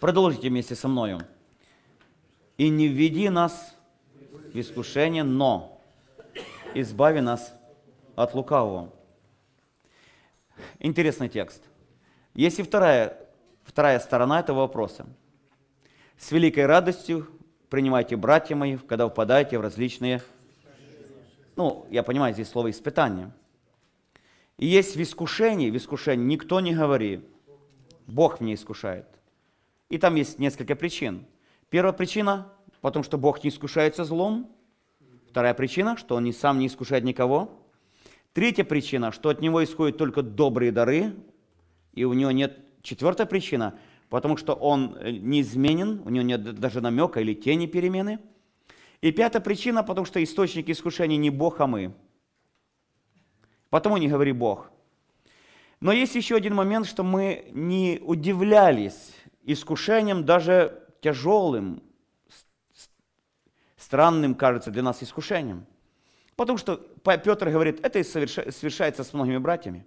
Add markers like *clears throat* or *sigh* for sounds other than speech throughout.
Продолжите вместе со мною. И не введи нас в искушение, но избави нас от лукавого. Интересный текст. Есть и вторая, вторая сторона этого вопроса. С великой радостью принимайте, братья мои, когда впадаете в различные, ну, я понимаю, здесь слово испытания. И есть в искушении, в искушении никто не говорит, Бог меня искушает. И там есть несколько причин. Первая причина, потому что Бог не искушается злом. Вторая причина, что Он сам не искушает никого. Третья причина, что от Него исходят только добрые дары, и у Него нет... Четвертая причина, потому что Он э, неизменен, у Него нет даже намека или тени перемены. И пятая причина, потому что источник искушения не Бог, а мы. Потому не говори Бог. Но есть еще один момент, что мы не удивлялись искушением, даже тяжелым, странным, кажется, для нас искушением. Потому что Петр говорит, это и совершается с многими братьями.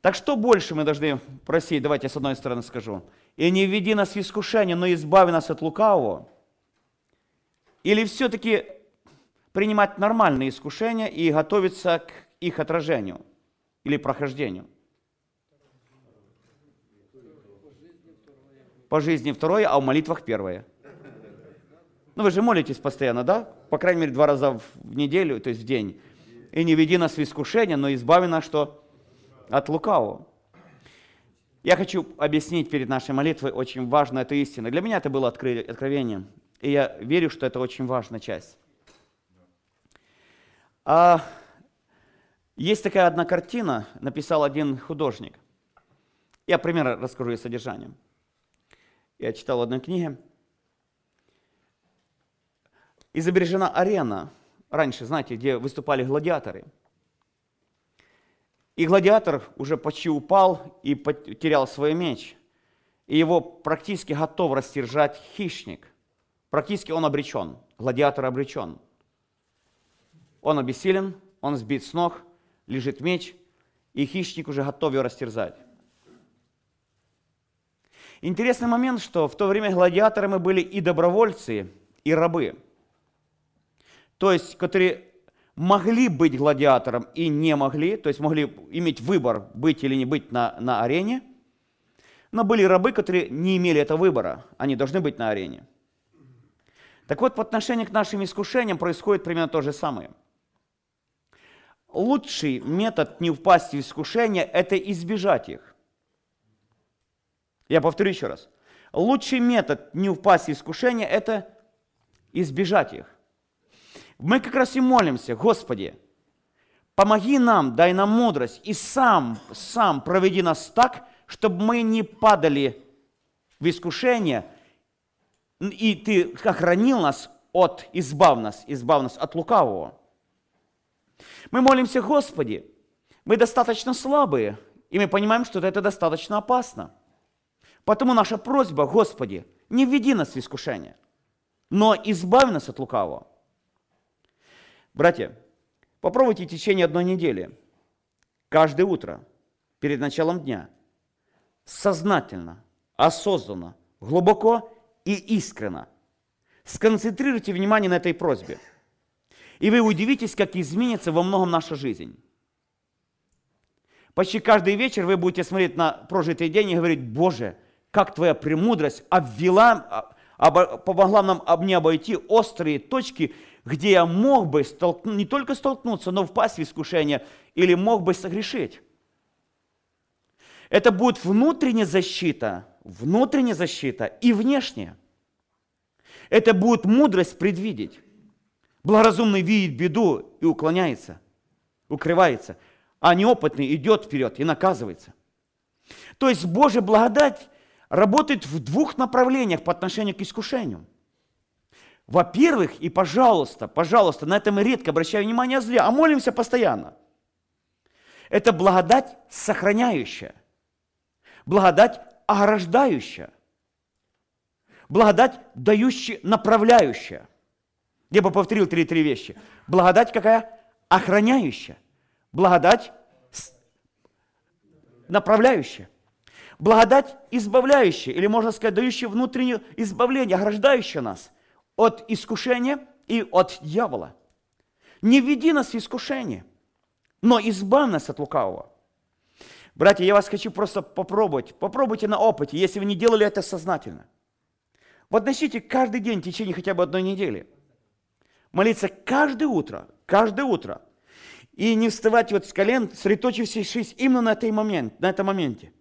Так что больше мы должны просить, давайте я с одной стороны скажу, и не введи нас в искушение, но избави нас от лукавого, или все-таки принимать нормальные искушения и готовиться к их отражению или прохождению – по жизни второе, а в молитвах первое. Ну вы же молитесь постоянно, да? По крайней мере, два раза в неделю, то есть в день. И не веди нас в искушение, но избави нас что? От лукавого. Я хочу объяснить перед нашей молитвой очень важную эту истину. Для меня это было откровение. И я верю, что это очень важная часть. А есть такая одна картина, написал один художник. Я примерно расскажу ее содержание я читал в одной книге, изображена арена, раньше, знаете, где выступали гладиаторы. И гладиатор уже почти упал и потерял свой меч. И его практически готов растержать хищник. Практически он обречен, гладиатор обречен. Он обессилен, он сбит с ног, лежит меч, и хищник уже готов его растерзать. Интересный момент, что в то время гладиаторами были и добровольцы, и рабы. То есть, которые могли быть гладиатором и не могли, то есть могли иметь выбор, быть или не быть на, на арене, но были рабы, которые не имели этого выбора, они должны быть на арене. Так вот, по отношению к нашим искушениям происходит примерно то же самое. Лучший метод не впасть в искушение – это избежать их. Я повторю еще раз. Лучший метод не упасть в искушение – это избежать их. Мы как раз и молимся, Господи, помоги нам, дай нам мудрость, и сам, сам проведи нас так, чтобы мы не падали в искушение, и Ты охранил нас от, избав нас, избав нас от лукавого. Мы молимся, Господи, мы достаточно слабые, и мы понимаем, что это достаточно опасно – Потому наша просьба, Господи, не введи нас в искушение, но избави нас от лукавого. Братья, попробуйте в течение одной недели, каждое утро, перед началом дня, сознательно, осознанно, глубоко и искренно сконцентрируйте внимание на этой просьбе. И вы удивитесь, как изменится во многом наша жизнь. Почти каждый вечер вы будете смотреть на прожитый день и говорить, Боже, как твоя премудрость обвела, помогла нам не обойти острые точки, где я мог бы столкну, не только столкнуться, но впасть в искушение или мог бы согрешить. Это будет внутренняя защита, внутренняя защита и внешняя. Это будет мудрость предвидеть. Благоразумный видит беду и уклоняется, укрывается, а неопытный идет вперед и наказывается. То есть Божья благодать работает в двух направлениях по отношению к искушению. Во-первых, и пожалуйста, пожалуйста, на это мы редко обращаем внимание зря, а молимся постоянно. Это благодать сохраняющая, благодать ограждающая, благодать дающая, направляющая. Я бы повторил три-три вещи. Благодать какая? Охраняющая. Благодать направляющая. Благодать избавляющая, или можно сказать, дающая внутреннее избавление, ограждающая нас от искушения и от дьявола. Не введи нас в искушение, но избавь нас от лукавого. Братья, я вас хочу просто попробовать. Попробуйте на опыте, если вы не делали это сознательно. Вот начните каждый день в течение хотя бы одной недели. Молиться каждое утро, каждое утро. И не вставать вот с колен, сосредоточившись именно на, этой момент, на этом моменте.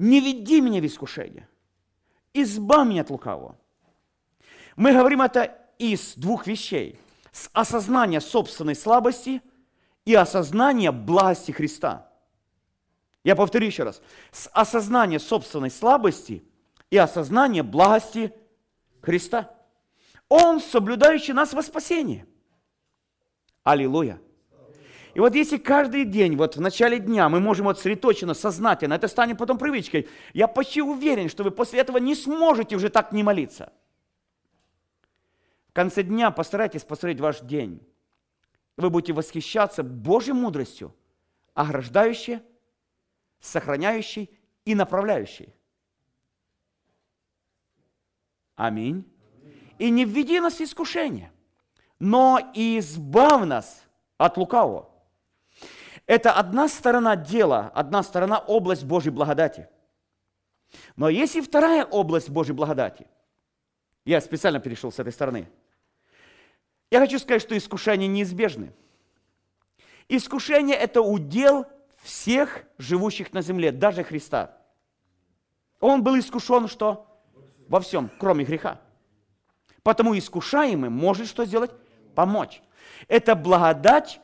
Не веди меня в искушение. Избавь меня от лукавого. Мы говорим это из двух вещей. С осознания собственной слабости и осознания благости Христа – я повторю еще раз. С осознания собственной слабости и осознания благости Христа. Он соблюдающий нас во спасении. Аллилуйя. И вот если каждый день, вот в начале дня мы можем вот сосредоточенно, сознательно, это станет потом привычкой, я почти уверен, что вы после этого не сможете уже так не молиться. В конце дня постарайтесь посмотреть ваш день. Вы будете восхищаться Божьей мудростью, ограждающей сохраняющий и направляющий. Аминь. И не введи нас в искушение, но избавь нас от лукавого. Это одна сторона дела, одна сторона область Божьей благодати. Но есть и вторая область Божьей благодати. Я специально перешел с этой стороны. Я хочу сказать, что искушения неизбежны. Искушение – это удел всех живущих на земле, даже Христа. Он был искушен что? Во всем, кроме греха. Потому искушаемый может что сделать? Помочь. Это благодать,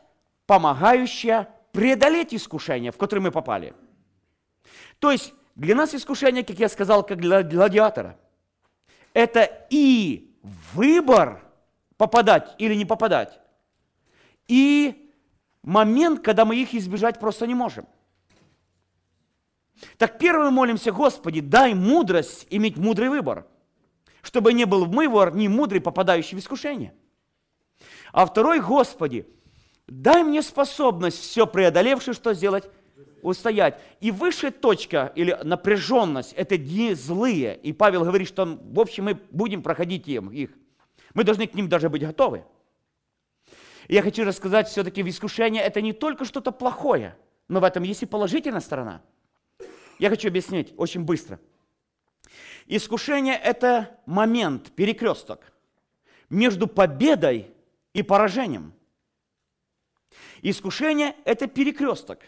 помогающая преодолеть искушение, в которое мы попали. То есть для нас искушение, как я сказал, как для гладиатора, это и выбор попадать или не попадать, и момент, когда мы их избежать просто не можем. Так первым молимся, Господи, дай мудрость иметь мудрый выбор, чтобы не был выбор не мудрый, попадающий в искушение. А второй, Господи, дай мне способность, все преодолевшее, что сделать? Устоять. И высшая точка или напряженность – это дни злые. И Павел говорит, что, в общем, мы будем проходить им, их. Мы должны к ним даже быть готовы. Я хочу рассказать, все-таки в искушение это не только что-то плохое, но в этом есть и положительная сторона. Я хочу объяснить очень быстро. Искушение – это момент, перекресток между победой и поражением. Искушение – это перекресток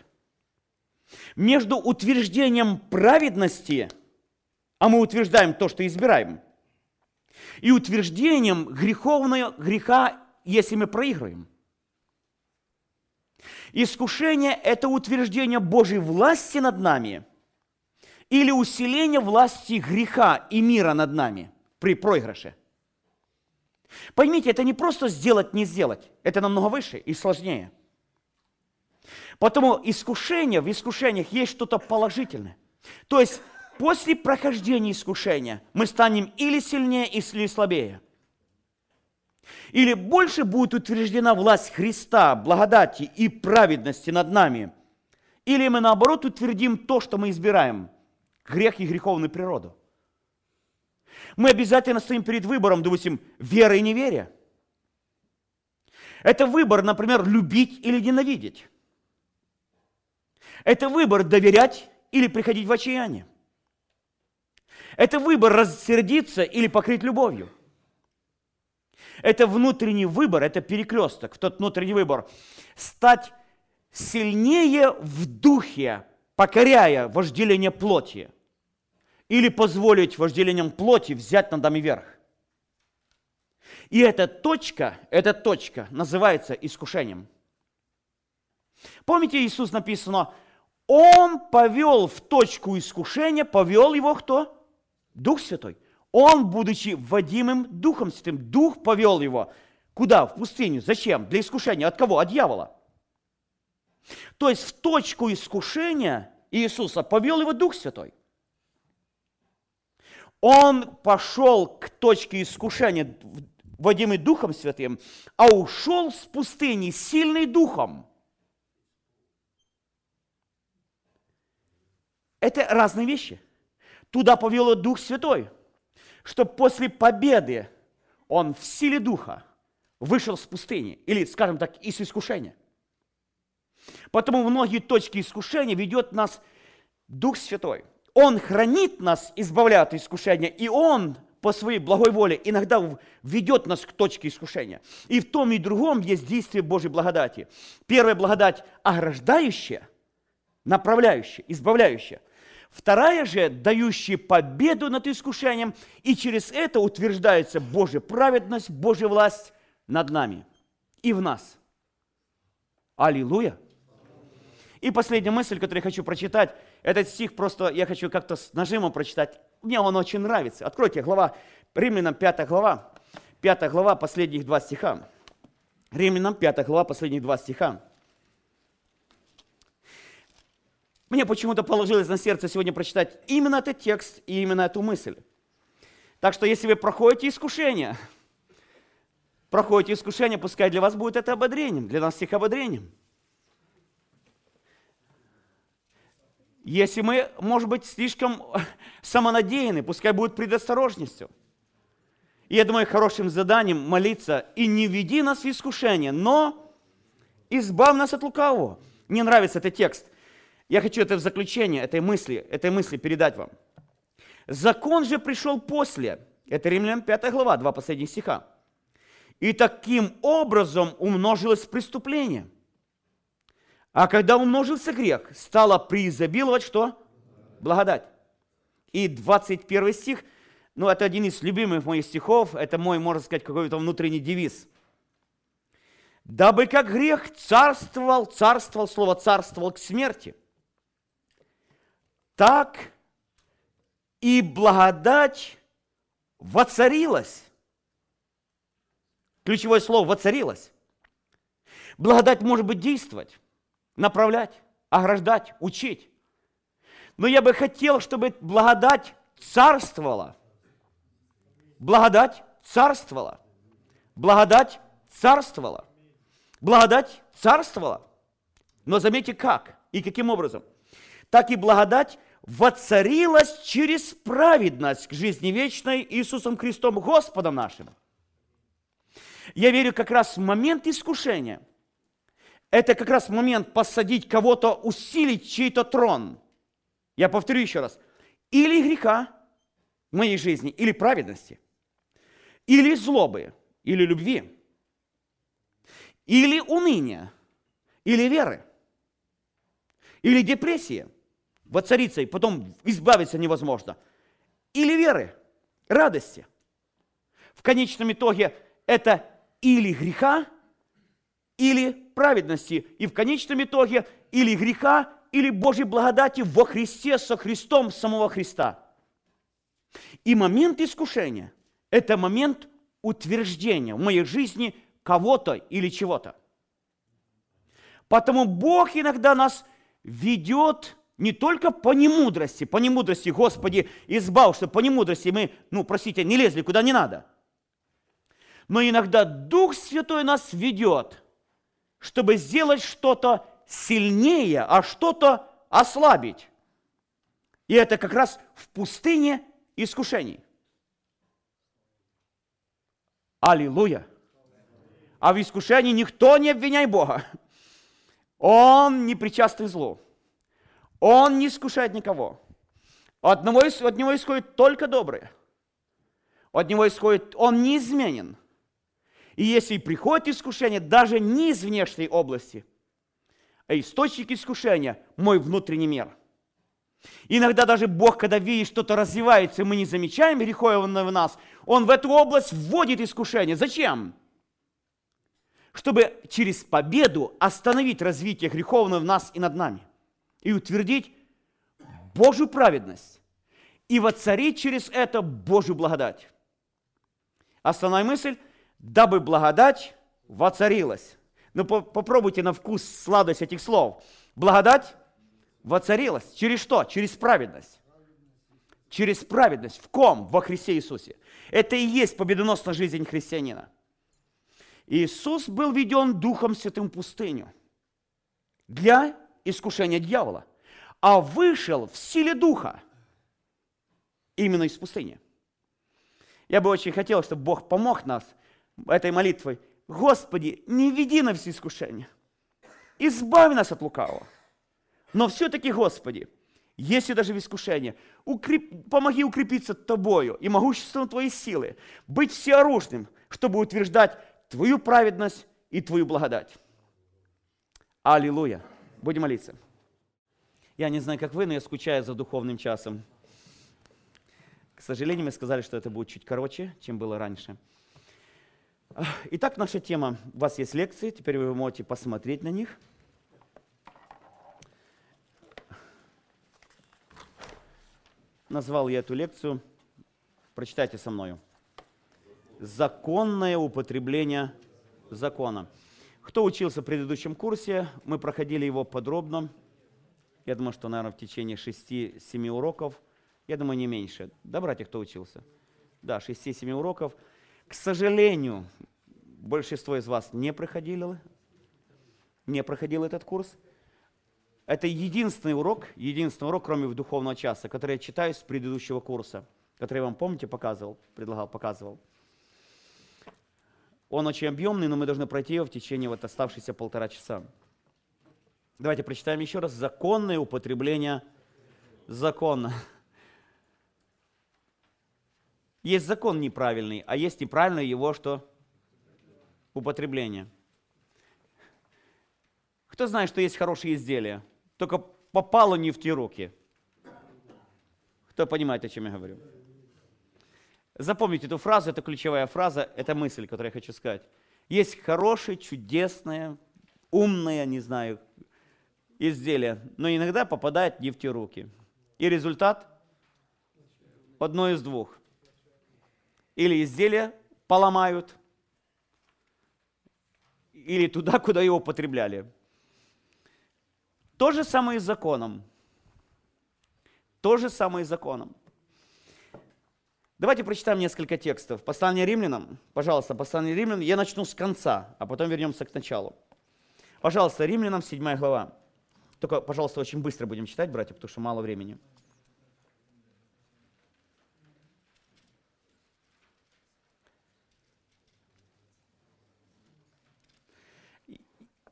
между утверждением праведности, а мы утверждаем то, что избираем, и утверждением греховного греха если мы проигрываем. Искушение – это утверждение Божьей власти над нами или усиление власти греха и мира над нами при проигрыше. Поймите, это не просто сделать, не сделать. Это намного выше и сложнее. Потому искушение, в искушениях есть что-то положительное. То есть после прохождения искушения мы станем или сильнее, или слабее – или больше будет утверждена власть Христа, благодати и праведности над нами? Или мы наоборот утвердим то, что мы избираем, грех и греховную природу? Мы обязательно стоим перед выбором, допустим, веры и неверия. Это выбор, например, любить или ненавидеть. Это выбор доверять или приходить в отчаяние. Это выбор рассердиться или покрыть любовью. Это внутренний выбор, это перекресток, тот внутренний выбор. Стать сильнее в духе, покоряя вожделение плоти. Или позволить вожделением плоти взять над нами верх. И эта точка, эта точка называется искушением. Помните, Иисус написано, Он повел в точку искушения, повел его кто? Дух Святой. Он, будучи вводимым Духом Святым, Дух повел его. Куда? В пустыню. Зачем? Для искушения. От кого? От дьявола. То есть в точку искушения Иисуса повел его Дух Святой. Он пошел к точке искушения, вводимый Духом Святым, а ушел с пустыни сильный Духом. Это разные вещи. Туда повело Дух Святой, чтобы после победы он в силе Духа вышел с пустыни, или, скажем так, из искушения. Потому в многие точки искушения ведет нас Дух Святой. Он хранит нас, избавляя от искушения, и Он по своей благой воле иногда ведет нас к точке искушения. И в том и другом есть действие Божьей благодати. Первая благодать ограждающая, направляющая, избавляющая. Вторая же, дающая победу над искушением, и через это утверждается Божья праведность, Божья власть над нами и в нас. Аллилуйя! И последняя мысль, которую я хочу прочитать, этот стих просто я хочу как-то с нажимом прочитать. Мне он очень нравится. Откройте глава, Римлянам 5 глава, 5 глава, последних два стиха. Римлянам 5 глава, последних два стиха. Мне почему-то положилось на сердце сегодня прочитать именно этот текст и именно эту мысль. Так что если вы проходите искушение, проходите искушение, пускай для вас будет это ободрением, для нас всех ободрением. Если мы, может быть, слишком самонадеяны, пускай будет предосторожностью. И я думаю, хорошим заданием молиться и не веди нас в искушение, но избавь нас от лукавого. Мне нравится этот текст. Я хочу это в заключение этой мысли, этой мысли передать вам. Закон же пришел после. Это Римлян 5 глава, два последних стиха. И таким образом умножилось преступление. А когда умножился грех, стало преизобиловать что? Благодать. И 21 стих, ну это один из любимых моих стихов, это мой, можно сказать, какой-то внутренний девиз. Дабы как грех царствовал, царствовал, слово царствовал к смерти, так и благодать воцарилась Ключевое слово «воцарилось». Благодать может быть действовать, направлять, ограждать, учить. Но я бы хотел, чтобы благодать царствовала. Благодать царствовала. Благодать царствовала. Благодать царствовала. Но заметьте, как и каким образом. Так и благодать воцарилась через праведность к жизни вечной Иисусом Христом Господом нашим. Я верю как раз в момент искушения. Это как раз момент посадить кого-то, усилить чей-то трон. Я повторю еще раз. Или греха в моей жизни, или праведности, или злобы, или любви, или уныния, или веры, или депрессии, воцариться и потом избавиться невозможно, или веры, радости. В конечном итоге это или греха, или праведности. И в конечном итоге или греха, или Божьей благодати во Христе со Христом самого Христа. И момент искушения – это момент утверждения в моей жизни кого-то или чего-то. Потому Бог иногда нас ведет не только по немудрости, по немудрости, Господи, избав, что по немудрости мы, ну, простите, не лезли куда не надо – но иногда Дух Святой нас ведет, чтобы сделать что-то сильнее, а что-то ослабить. И это как раз в пустыне искушений. Аллилуйя! А в искушении никто не обвиняй Бога. Он не причастный злу. Он не искушает никого. От него, от него исходит только доброе. От него исходит, он неизменен. И если приходит искушение, даже не из внешней области, а источник искушения – мой внутренний мир. Иногда даже Бог, когда видит, что-то развивается, и мы не замечаем греховное в нас, Он в эту область вводит искушение. Зачем? Чтобы через победу остановить развитие греховного в нас и над нами. И утвердить Божью праведность. И воцарить через это Божью благодать. Основная мысль – дабы благодать воцарилась. Ну, попробуйте на вкус сладость этих слов. Благодать воцарилась. Через что? Через праведность. Через праведность. В ком? Во Христе Иисусе. Это и есть победоносная жизнь христианина. Иисус был введен Духом Святым в пустыню для искушения дьявола. а вышел в силе Духа, именно из пустыни. Я бы очень хотел, чтобы Бог помог нас этой молитвой. Господи, не веди на все искушения. Избави нас от лукавого. Но все-таки, Господи, если даже в искушении, укреп... помоги укрепиться Тобою и могуществом Твоей силы, быть всеоружным, чтобы утверждать Твою праведность и Твою благодать. Аллилуйя. Будем молиться. Я не знаю, как вы, но я скучаю за духовным часом. К сожалению, мы сказали, что это будет чуть короче, чем было раньше. Итак, наша тема. У вас есть лекции, теперь вы можете посмотреть на них. Назвал я эту лекцию, прочитайте со мною. Законное употребление закона. Кто учился в предыдущем курсе, мы проходили его подробно. Я думаю, что, наверное, в течение 6-7 уроков. Я думаю, не меньше. Да, братья, кто учился? Да, 6-7 уроков. К сожалению, большинство из вас не проходили, не проходил этот курс. Это единственный урок, единственный урок, кроме духовного часа, который я читаю с предыдущего курса, который я вам, помните, показывал, предлагал, показывал. Он очень объемный, но мы должны пройти его в течение вот оставшихся полтора часа. Давайте прочитаем еще раз. Законное употребление закона. Есть закон неправильный, а есть неправильное его что? Употребление. Кто знает, что есть хорошие изделия, только попало не в те руки? Кто понимает, о чем я говорю? Запомните эту фразу, это ключевая фраза, это мысль, которую я хочу сказать. Есть хорошее, чудесное, умное, не знаю, изделие, но иногда попадает не в те руки. И результат одно из двух. Или изделие поломают, или туда, куда его употребляли. То же самое и с законом. То же самое и с законом. Давайте прочитаем несколько текстов. Послание римлянам, пожалуйста, послание римлянам. Я начну с конца, а потом вернемся к началу. Пожалуйста, римлянам 7 глава. Только, пожалуйста, очень быстро будем читать, братья, потому что мало времени.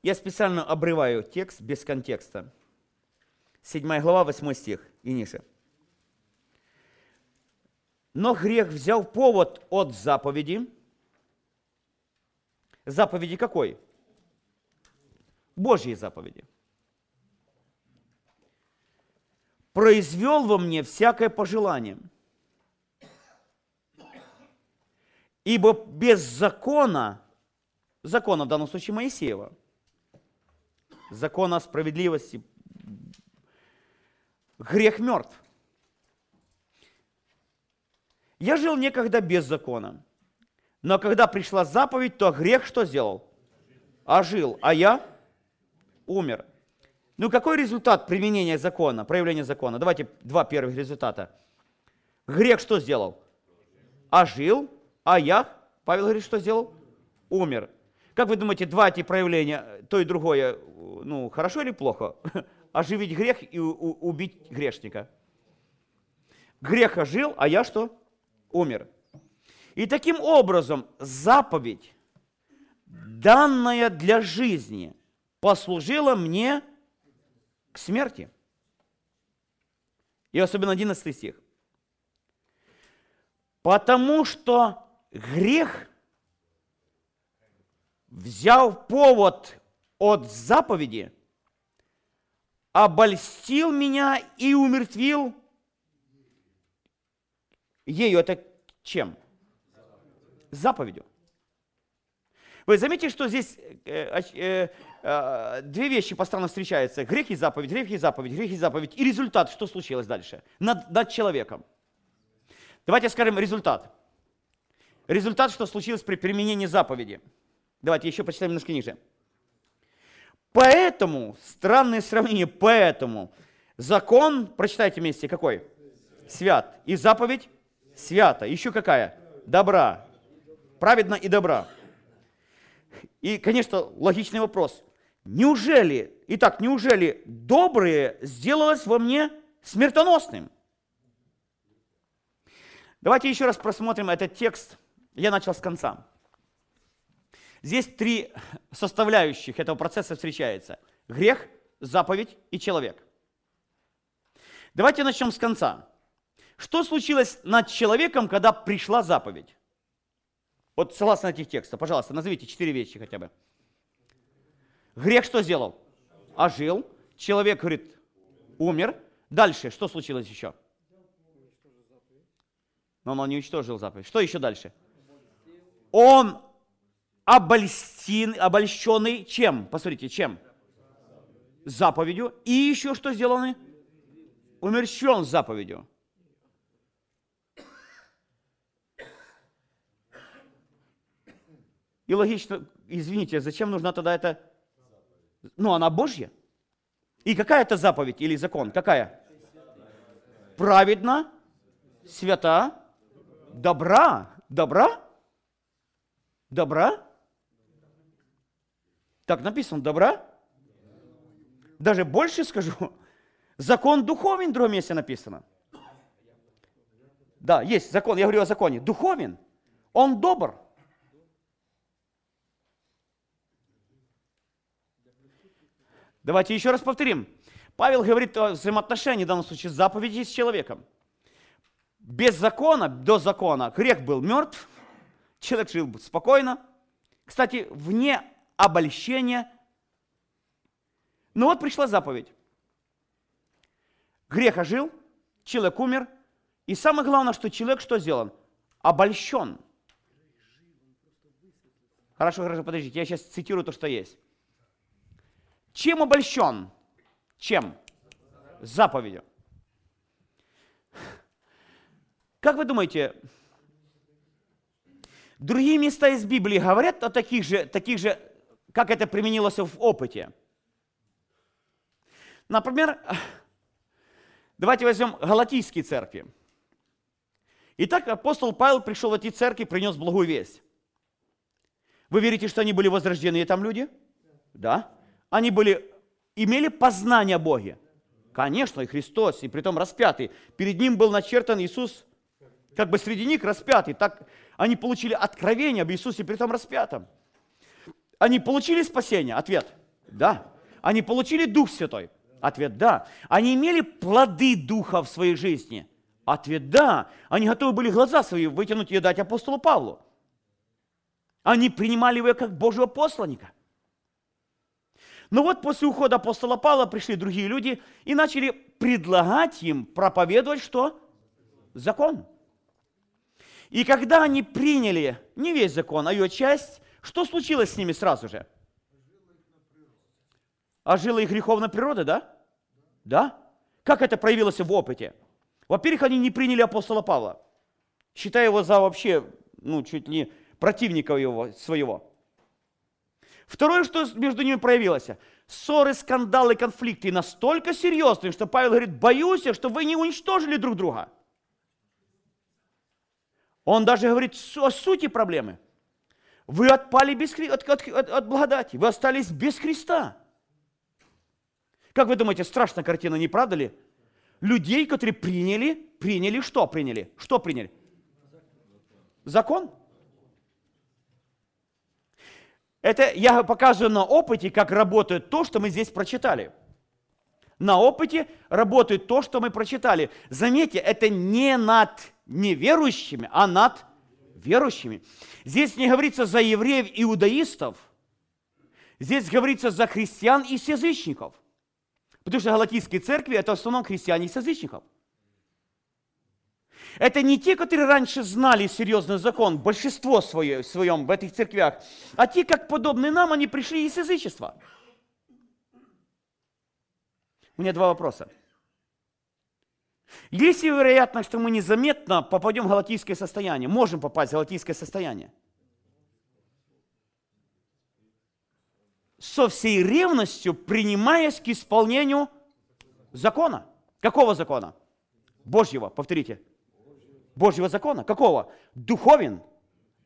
Я специально обрываю текст без контекста. 7 глава, 8 стих и ниже. Но грех взял повод от заповеди. Заповеди какой? Божьей заповеди. Произвел во мне всякое пожелание. Ибо без закона, закона в данном случае Моисеева, закона справедливости, грех мертв. Я жил некогда без закона. Но когда пришла заповедь, то грех что сделал? Ожил. А я умер. Ну какой результат применения закона, проявления закона? Давайте два первых результата. Грех что сделал? Ожил. А я, Павел говорит, что сделал? Умер. Как вы думаете, два эти проявления, то и другое, ну, хорошо или плохо? *laughs* Оживить грех и убить грешника. Грех ожил, а я что? Умер. И таким образом заповедь, данная для жизни, послужила мне к смерти. И особенно 11 стих. Потому что грех взял повод от заповеди, обольстил меня и умертвил ею. Это чем? Заповедью. Вы заметите, что здесь э, э, э, две вещи постоянно встречаются. Грех и заповедь, грех и заповедь, грех и заповедь. И результат, что случилось дальше? Над, над человеком. Давайте скажем результат. Результат, что случилось при применении заповеди. Давайте еще почитаем немножко ниже. Поэтому, странное сравнение, поэтому закон, прочитайте вместе, какой? Свят. И заповедь свято. Еще какая? Добра. Праведно и добра. И, конечно, логичный вопрос. неужели, итак, неужели доброе сделалось во мне смертоносным? Давайте еще раз просмотрим этот текст. Я начал с конца. Здесь три составляющих этого процесса встречается. Грех, заповедь и человек. Давайте начнем с конца. Что случилось над человеком, когда пришла заповедь? Вот согласно этих текстов, пожалуйста, назовите четыре вещи хотя бы. Грех что сделал? Ожил. Человек, говорит, умер. Дальше, что случилось еще? Но он не уничтожил заповедь. Что еще дальше? Он обольстин, обольщенный чем? Посмотрите, чем? Заповедью. И еще что сделаны? Умерщен заповедью. И логично, извините, зачем нужна тогда эта... Ну, она Божья. И какая это заповедь или закон? Какая? Праведна, свята, добра. Добра? Добра? Так написано, добра? Даже больше скажу. Закон духовен, в другом месте написано. Да, есть закон, я говорю о законе. Духовен. Он добр. Давайте еще раз повторим. Павел говорит о взаимоотношении, в данном случае, заповеди с человеком. Без закона, до закона, грех был мертв, человек жил спокойно. Кстати, вне обольщения. Но вот пришла заповедь. Грех ожил, человек умер. И самое главное, что человек что сделан? Обольщен. Хорошо, хорошо, подождите, я сейчас цитирую то, что есть. Чем обольщен? Чем? Заповедью. Как вы думаете, другие места из Библии говорят о таких же, таких же как это применилось в опыте? Например, давайте возьмем Галатийские церкви. Итак, апостол Павел пришел в эти церкви, принес благую весть. Вы верите, что они были возрождены там люди? Да они были, имели познание о Боге. Конечно, и Христос, и притом распятый. Перед ним был начертан Иисус, как бы среди них распятый. Так они получили откровение об Иисусе, притом распятом. Они получили спасение? Ответ – да. Они получили Дух Святой? Ответ – да. Они имели плоды Духа в своей жизни? Ответ – да. Они готовы были глаза свои вытянуть и дать апостолу Павлу. Они принимали его как Божьего посланника. Но вот после ухода апостола Павла пришли другие люди и начали предлагать им проповедовать что? Закон. И когда они приняли не весь закон, а ее часть, что случилось с ними сразу же? Ожила их греховная природа, да? Да? Как это проявилось в опыте? Во-первых, они не приняли апостола Павла, считая его за вообще, ну, чуть ли противника его, своего. Второе, что между ними проявилось, ссоры, скандалы, конфликты настолько серьезные, что Павел говорит, боюсь, что вы не уничтожили друг друга. Он даже говорит о сути проблемы. Вы отпали без, от, от, от, от благодати, вы остались без Христа. Как вы думаете, страшная картина, не правда ли? Людей, которые приняли, приняли что приняли? Что приняли? Закон. Это я показываю на опыте, как работает то, что мы здесь прочитали. На опыте работает то, что мы прочитали. Заметьте, это не над неверующими, а над верующими. Здесь не говорится за евреев и иудаистов. Здесь говорится за христиан и язычников. Потому что галатийские церкви – это в основном христиане и язычников – это не те, которые раньше знали серьезный закон, большинство свое, своем в этих церквях, а те, как подобные нам, они пришли из язычества. У меня два вопроса. Есть ли вероятность, что мы незаметно попадем в галатийское состояние? Можем попасть в галатийское состояние. Со всей ревностью принимаясь к исполнению закона. Какого закона? Божьего, повторите. Божьего закона. Какого? Духовен,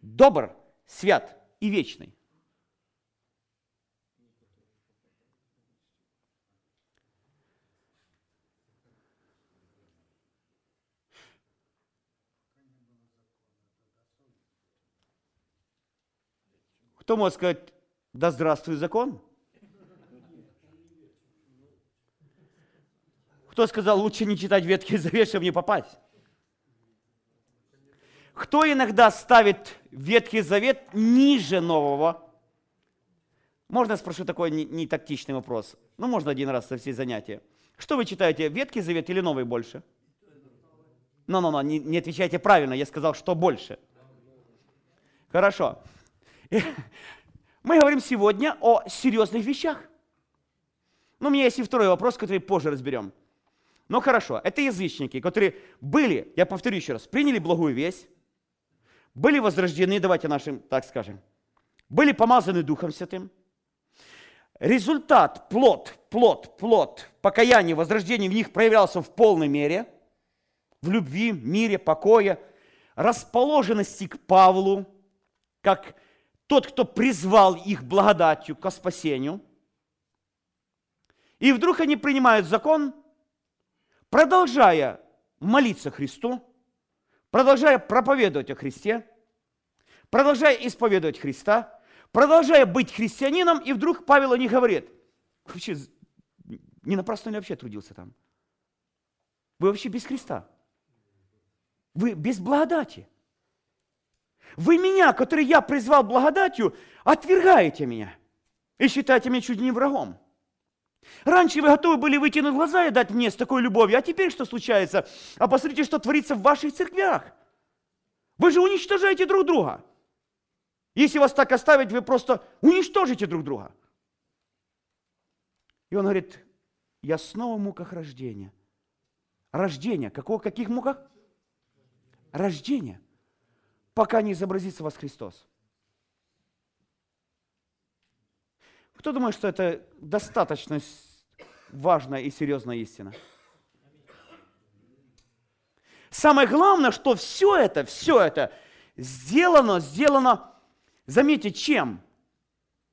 добр, свят и вечный. Кто может сказать, да здравствуй закон? Кто сказал, лучше не читать Ветхий Завет, чтобы не попасть? Кто иногда ставит Ветхий Завет ниже Нового? Можно я спрошу такой не, не тактичный вопрос? Ну, можно один раз со всей занятия. Что вы читаете, Ветхий Завет или Новый больше? Ну-ну-ну, не, не отвечайте правильно, я сказал, что больше. Хорошо. Мы говорим сегодня о серьезных вещах. Ну, у меня есть и второй вопрос, который позже разберем. Но хорошо, это язычники, которые были, я повторю еще раз, приняли благую весть, были возрождены, давайте нашим, так скажем, были помазаны Духом Святым. Результат, плод, плод, плод, покаяние, возрождение в них проявлялся в полной мере, в любви, мире, покое, расположенности к Павлу, как тот, кто призвал их благодатью к спасению. И вдруг они принимают закон, продолжая молиться Христу, продолжая проповедовать о Христе, продолжая исповедовать Христа, продолжая быть христианином, и вдруг Павел о них говорит, вообще, не напрасно ли вообще трудился там? Вы вообще без Христа. Вы без благодати. Вы меня, который я призвал благодатью, отвергаете меня и считаете меня чуть не врагом. Раньше вы готовы были вытянуть глаза и дать мне с такой любовью, а теперь что случается? А посмотрите, что творится в ваших церквях. Вы же уничтожаете друг друга. Если вас так оставить, вы просто уничтожите друг друга. И он говорит, я снова в муках рождения. Рождение. Какого, каких муках? Рождение. Пока не изобразится вас Христос. Кто думает, что это достаточно важная и серьезная истина? Самое главное, что все это, все это сделано, сделано, заметьте, чем?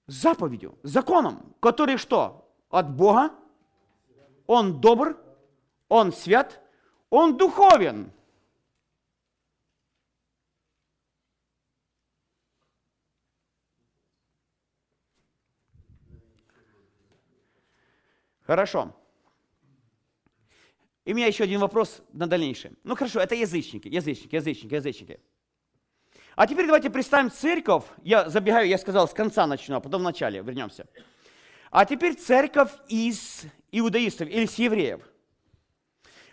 Заповедью, законом, который что? От Бога. Он добр, он свят, он духовен. Хорошо. И у меня еще один вопрос на дальнейшее. Ну хорошо, это язычники, язычники, язычники, язычники. А теперь давайте представим церковь. Я забегаю, я сказал, с конца начну, а потом в начале вернемся. А теперь церковь из иудаистов или с евреев.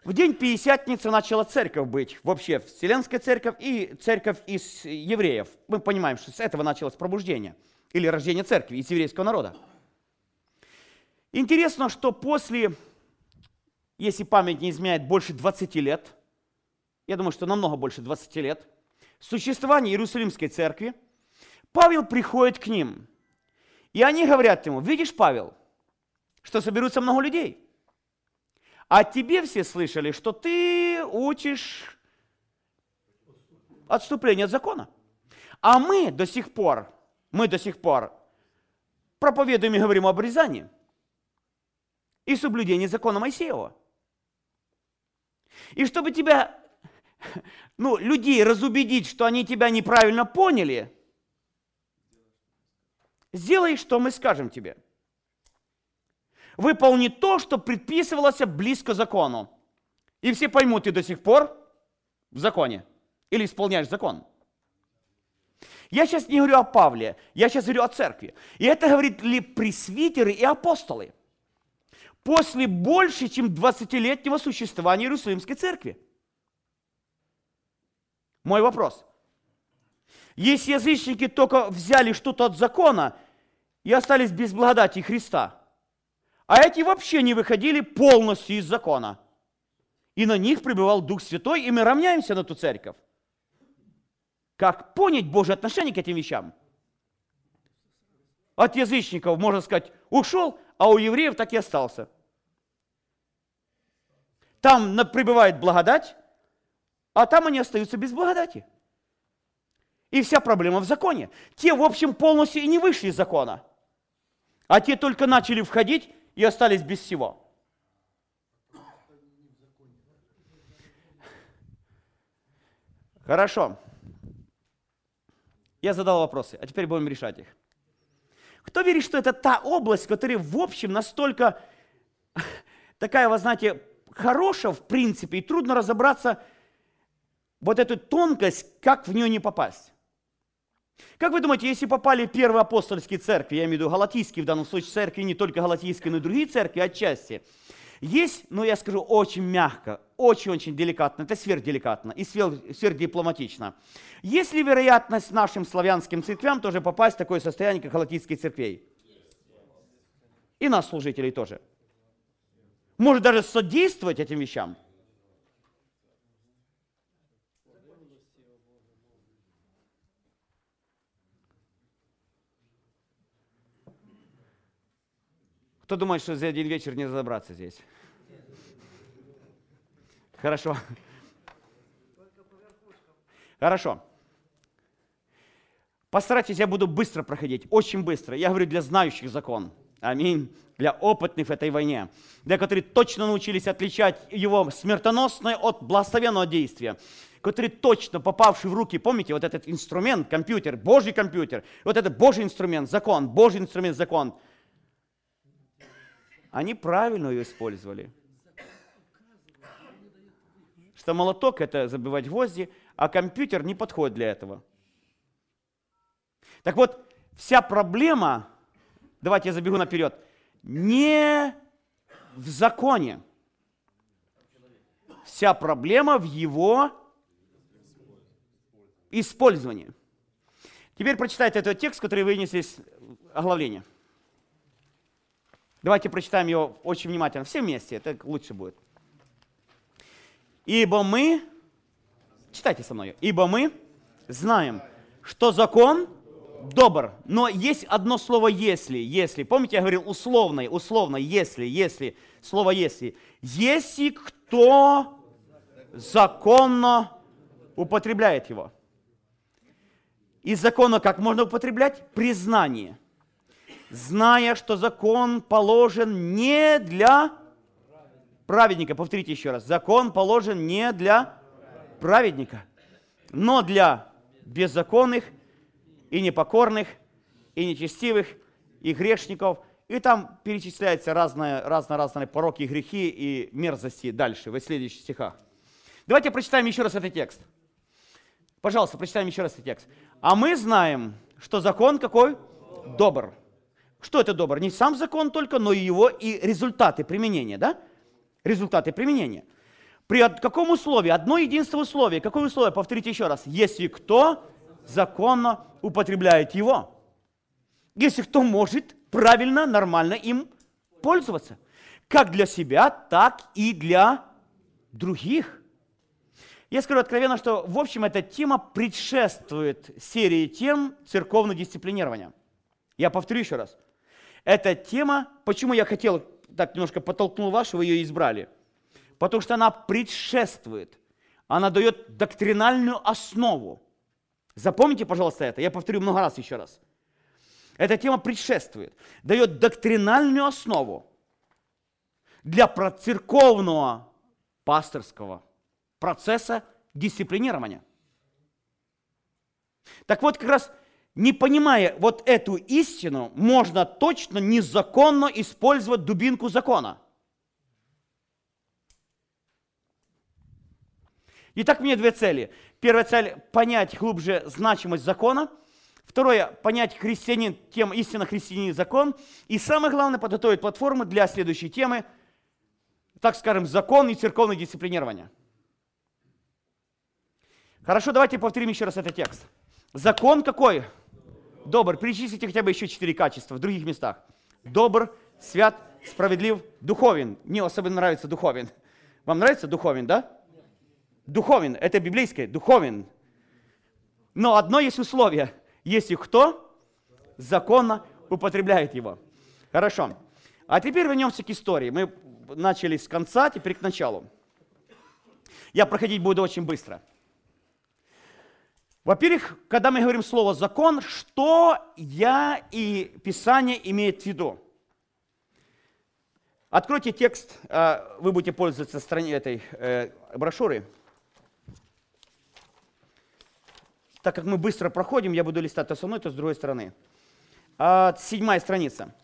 В день Пятидесятницы начала церковь быть, вообще Вселенская церковь и церковь из евреев. Мы понимаем, что с этого началось пробуждение или рождение церкви из еврейского народа. Интересно, что после, если память не изменяет, больше 20 лет, я думаю, что намного больше 20 лет, существования Иерусалимской церкви, Павел приходит к ним. И они говорят ему, видишь, Павел, что соберутся много людей. А тебе все слышали, что ты учишь отступление от закона. А мы до сих пор, мы до сих пор проповедуем и говорим об обрезании и соблюдение закона Моисеева. И чтобы тебя, ну, людей разубедить, что они тебя неправильно поняли, сделай, что мы скажем тебе. Выполни то, что предписывалось близко закону. И все поймут, ты до сих пор в законе. Или исполняешь закон. Я сейчас не говорю о Павле, я сейчас говорю о церкви. И это говорит ли пресвитеры и апостолы после больше, чем 20-летнего существования Иерусалимской церкви. Мой вопрос. Если язычники только взяли что-то от закона и остались без благодати Христа, а эти вообще не выходили полностью из закона, и на них пребывал Дух Святой, и мы равняемся на ту церковь. Как понять Божье отношение к этим вещам? От язычников, можно сказать, ушел, а у евреев так и остался. Там пребывает благодать, а там они остаются без благодати. И вся проблема в законе. Те, в общем, полностью и не вышли из закона. А те только начали входить и остались без всего. Хорошо. Я задал вопросы, а теперь будем решать их. Кто верит, что это та область, которая в общем настолько *laughs* такая, вы знаете, хорошая в принципе, и трудно разобраться вот эту тонкость, как в нее не попасть. Как вы думаете, если попали первые апостольские церкви, я имею в виду галатийские в данном случае церкви, не только галатийские, но и другие церкви отчасти, есть, ну я скажу очень мягко, очень-очень деликатно, это сверхделикатно и сверхдипломатично. Есть ли вероятность нашим славянским церквям тоже попасть в такое состояние, как галатийских церквей? И нас, служителей, тоже. Может даже содействовать этим вещам. Кто думает, что за один вечер не разобраться здесь? Хорошо. Хорошо. Постарайтесь, я буду быстро проходить, очень быстро. Я говорю для знающих закон. Аминь. Для опытных в этой войне. Для которых точно научились отличать его смертоносное от благословенного действия. Которые точно попавшие в руки, помните, вот этот инструмент, компьютер, Божий компьютер, вот это Божий инструмент, закон, Божий инструмент, закон – они правильно ее использовали. Что молоток – это забивать гвозди, а компьютер не подходит для этого. Так вот, вся проблема, давайте я забегу наперед, не в законе. Вся проблема в его использовании. Теперь прочитайте этот текст, который вынесли из оглавления. Давайте прочитаем его очень внимательно. Все вместе, это лучше будет. Ибо мы, читайте со мной, ибо мы знаем, что закон добр, но есть одно слово «если», «если». Помните, я говорил условно, условно, «если», «если», слово «если». Если кто законно употребляет его. Из закона как можно употреблять? Признание – зная, что закон положен не для праведника. Повторите еще раз. Закон положен не для праведника, но для беззаконных и непокорных, и нечестивых, и грешников. И там перечисляются разные, разные, разные пороки, грехи и мерзости дальше, в следующих стихах. Давайте прочитаем еще раз этот текст. Пожалуйста, прочитаем еще раз этот текст. А мы знаем, что закон какой? Добр. Что это добро? Не сам закон только, но и его и результаты применения, да? Результаты применения. При каком условии? Одно единственное условие. Какое условие? Повторите еще раз. Если кто законно употребляет его. Если кто может правильно, нормально им пользоваться. Как для себя, так и для других. Я скажу откровенно, что в общем эта тема предшествует серии тем церковного дисциплинирования. Я повторю еще раз. Эта тема, почему я хотел, так немножко подтолкнул вас, что вы ее избрали? Потому что она предшествует, она дает доктринальную основу. Запомните, пожалуйста, это. Я повторю много раз еще раз. Эта тема предшествует, дает доктринальную основу для церковного пасторского процесса дисциплинирования. Так вот, как раз не понимая вот эту истину, можно точно незаконно использовать дубинку закона. Итак, мне две цели. Первая цель – понять глубже значимость закона. Второе – понять христианин, тем истинно христианин закон. И самое главное – подготовить платформу для следующей темы, так скажем, закон и церковное дисциплинирование. Хорошо, давайте повторим еще раз этот текст. Закон какой? добр. Перечислите хотя бы еще четыре качества в других местах. Добр, свят, справедлив, духовен. Мне особенно нравится духовен. Вам нравится духовен, да? Духовен, это библейское, духовен. Но одно есть условие. Если кто законно употребляет его. Хорошо. А теперь вернемся к истории. Мы начали с конца, теперь к началу. Я проходить буду очень быстро. Во-первых, когда мы говорим слово «закон», что я и Писание имеет в виду? Откройте текст, э, вы будете пользоваться стране этой э, брошюры. Так как мы быстро проходим, я буду листать то с одной, то с другой стороны. А, седьмая страница.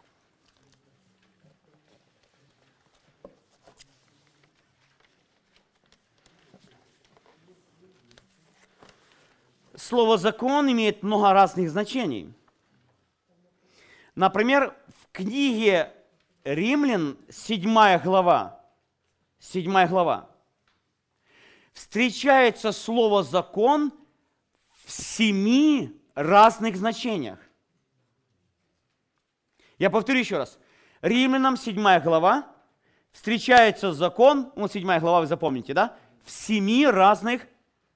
Слово «закон» имеет много разных значений. Например, в книге Римлян, 7 глава, 7 глава, встречается слово «закон» в семи разных значениях. Я повторю еще раз. Римлянам 7 глава встречается закон, ну 7 глава вы запомните, да? В семи разных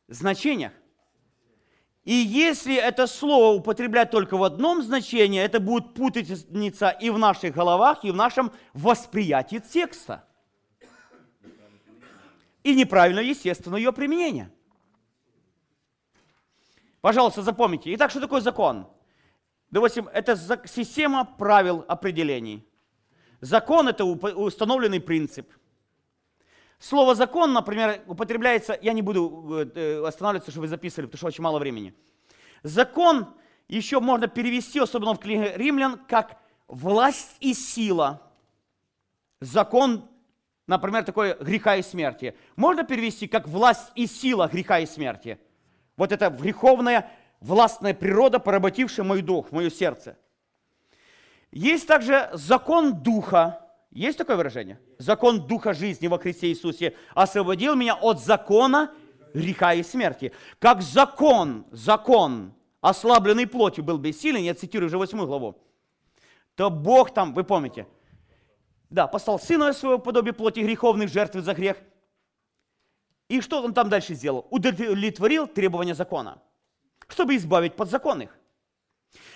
значениях. И если это слово употреблять только в одном значении, это будет путаница и в наших головах, и в нашем восприятии текста. И неправильно, естественно, ее применение. Пожалуйста, запомните. Итак, что такое закон? Допустим, это система правил определений. Закон – это установленный принцип – Слово закон, например, употребляется, я не буду э, останавливаться, чтобы вы записывали, потому что очень мало времени. Закон еще можно перевести, особенно в книге римлян, как власть и сила. Закон, например, такой греха и смерти. Можно перевести как власть и сила греха и смерти. Вот это греховная, властная природа, поработившая мой дух, мое сердце. Есть также закон духа, есть такое выражение? Закон Духа жизни во Христе Иисусе освободил меня от закона греха и смерти. Как закон, закон, ослабленный плотью был бессилен, я цитирую уже 8 главу, то Бог там, вы помните, да, послал Сына своего подобие плоти греховных жертв за грех. И что он там дальше сделал? Удовлетворил требования закона, чтобы избавить подзаконных.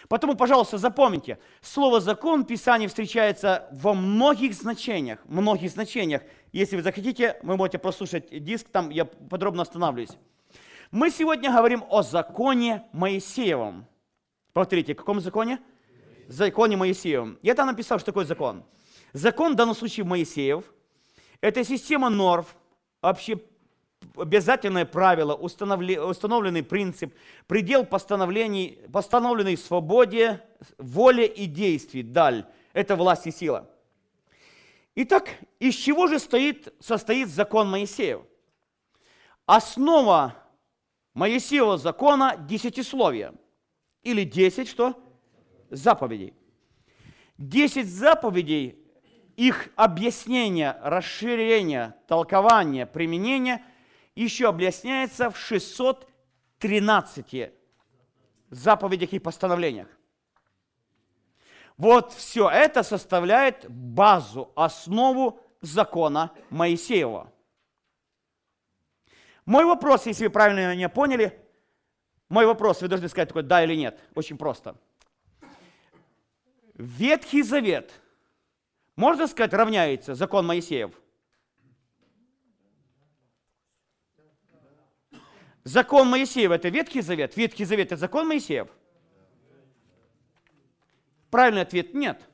Потому, пожалуйста, запомните, слово «закон» в Писании встречается во многих значениях, многих значениях. Если вы захотите, вы можете прослушать диск, там я подробно останавливаюсь. Мы сегодня говорим о законе Моисеевом. Повторите, каком законе? Законе Моисеевом. Я там написал, что такое закон. Закон, в данном случае Моисеев, это система норм, вообще обязательное правило, установленный принцип, предел постановлений, постановленный свободе, воле и действий, даль. Это власть и сила. Итак, из чего же стоит, состоит закон Моисеев? Основа Моисеева закона – десятисловие. Или десять что? Заповедей. Десять заповедей, их объяснение, расширение, толкование, применение – еще объясняется в 613 заповедях и постановлениях. Вот все это составляет базу, основу закона Моисеева. Мой вопрос, если вы правильно меня поняли, мой вопрос, вы должны сказать такой да или нет. Очень просто. Ветхий Завет, можно сказать, равняется закон Моисеев – Закон Моисеев – это Ветхий Завет. Ветхий Завет – это закон Моисеев? Правильный ответ – нет.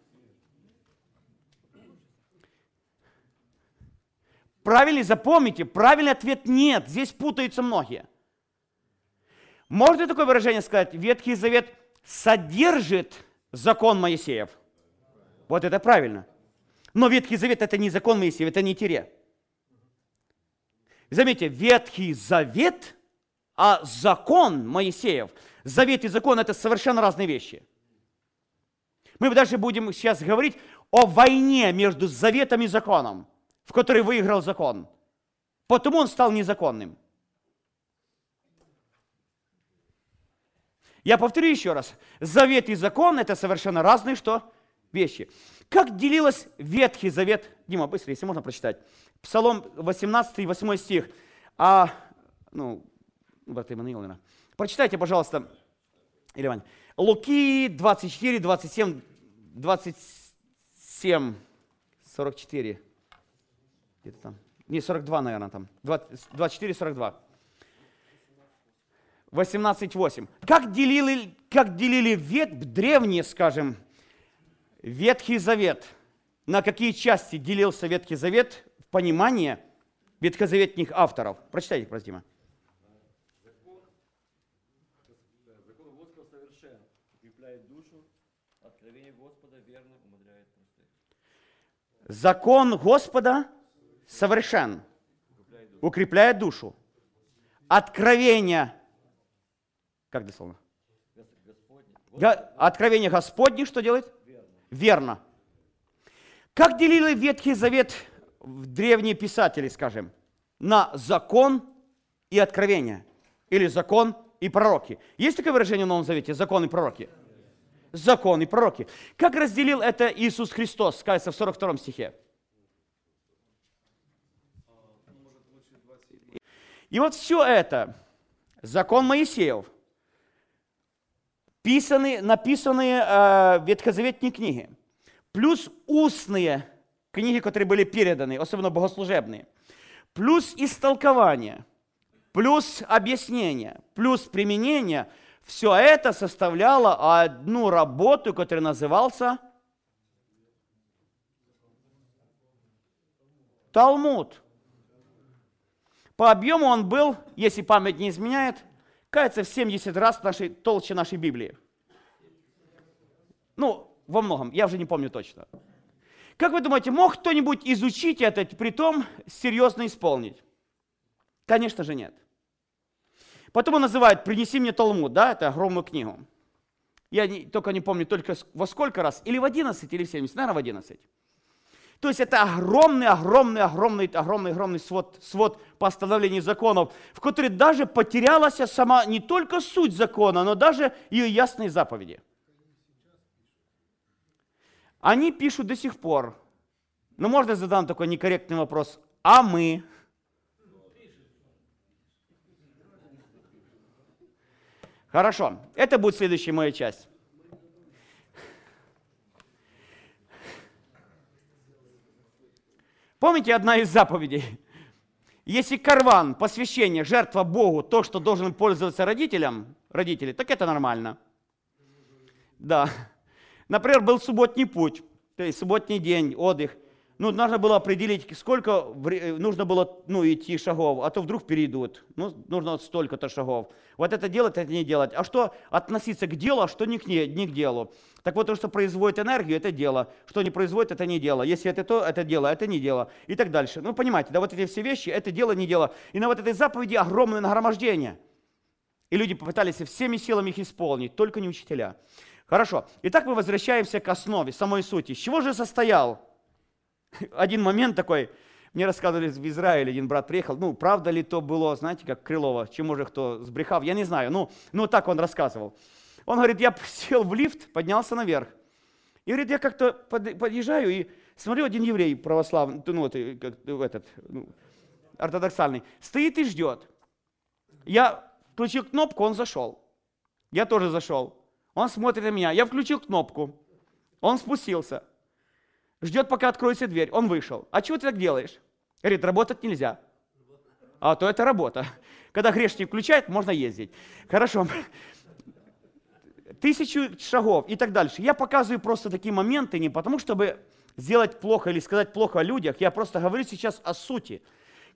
Правильный, запомните, правильный ответ – нет. Здесь путаются многие. Можно такое выражение сказать? Ветхий Завет содержит закон Моисеев. Вот это правильно. Но Ветхий Завет – это не закон Моисеев, это не тире. Заметьте, Ветхий Завет – а закон Моисеев, завет и закон – это совершенно разные вещи. Мы даже будем сейчас говорить о войне между заветом и законом, в которой выиграл закон. Потому он стал незаконным. Я повторю еще раз. Завет и закон – это совершенно разные что? Вещи. Как делилась Ветхий Завет? Дима, быстро, если можно прочитать. Псалом 18, 8 стих. А, ну, брат Иммануил, наверное. Прочитайте, пожалуйста, Или Луки 24, 27, 27, 44. Где-то там. Не, 42, наверное, там. 24, 42. 18.8. Как делили, как делили вет, древние, скажем, Ветхий Завет? На какие части делился Ветхий Завет в понимании ветхозаветных авторов? Прочитайте, простите. Откровение Господа верно умудряет простых. Закон Господа совершен, укрепляет душу. Откровение, как дословно? Гос- Господне. Откровение Господне что делает? Верно. Как делили Ветхий Завет в древние писатели, скажем, на закон и откровение? Или закон и пророки? Есть такое выражение в Новом Завете? Закон и пророки? Закон и пророки. Как разделил это Иисус Христос, скажется в 42 стихе? И вот все это, закон Моисеев, писанные, написанные э, ветхозаветные книги, плюс устные книги, которые были переданы, особенно богослужебные, плюс истолкование, плюс объяснение, плюс применение, все это составляло одну работу, которая назывался Талмуд. По объему он был, если память не изменяет, кажется, в 70 раз нашей, толще нашей Библии. Ну, во многом, я уже не помню точно. Как вы думаете, мог кто-нибудь изучить это, при том серьезно исполнить? Конечно же нет. Потом он называет «Принеси мне Талмуд», да, это огромную книгу. Я не- только не помню, только во сколько раз, или в 11, или в 70, наверное, в 11. То есть это огромный, огромный, огромный, огромный, огромный свод, свод постановлений законов, в который даже потерялась сама не только суть закона, но даже ее ясные заповеди. Они пишут до сих пор. Но можно задам такой некорректный вопрос. А мы? Хорошо, это будет следующая моя часть. Помните одна из заповедей? Если карван, посвящение, жертва Богу, то, что должен пользоваться родителям, родители, так это нормально. Да. Например, был субботний путь, то есть субботний день, отдых. Ну, нужно было определить, сколько вре- нужно было ну, идти шагов, а то вдруг перейдут. Ну, нужно вот столько-то шагов. Вот это делать, это не делать. А что относиться к делу, а что не к, не, не к делу? Так вот, то, что производит энергию, это дело. Что не производит, это не дело. Если это то, это дело, это не дело. И так дальше. Ну, понимаете, да, вот эти все вещи, это дело, не дело. И на вот этой заповеди огромное нагромождение. И люди попытались всеми силами их исполнить, только не учителя. Хорошо. Итак, мы возвращаемся к основе, самой сути. С чего же состоял? *laughs* Один момент такой, мне рассказывали в Израиле, один брат приехал, ну, правда ли то было, знаете, как Крылова, чему же кто сбрехал, я не знаю, ну, ну, так он рассказывал. Он говорит, я *laughs* сел в лифт, поднялся наверх. И говорит, я как-то под- подъезжаю и смотрю, один еврей православный, ну, вот, э, этот, ну, ортодоксальный, стоит и ждет. Я включил кнопку, он зашел. Я тоже зашел. Он смотрит на меня. Я включил кнопку. Он спустился. Ждет, пока откроется дверь. Он вышел. А чего ты так делаешь? Говорит, работать нельзя. А то это работа. Когда грешник включает, можно ездить. Хорошо. Тысячу шагов и так дальше. Я показываю просто такие моменты не потому, чтобы сделать плохо или сказать плохо о людях. Я просто говорю сейчас о сути.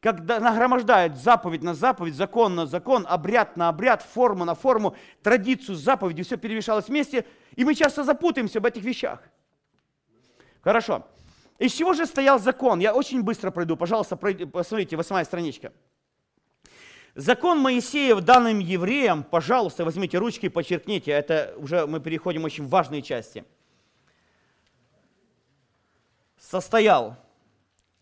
Когда нагромождают заповедь на заповедь, закон на закон, обряд на обряд, форму на форму, традицию с заповедью, все перемешалось вместе, и мы часто запутаемся в этих вещах. Хорошо. Из чего же стоял закон? Я очень быстро пройду. Пожалуйста, посмотрите, восьмая страничка. Закон Моисеев данным евреям, пожалуйста, возьмите ручки и подчеркните, это уже мы переходим к очень важные части. Состоял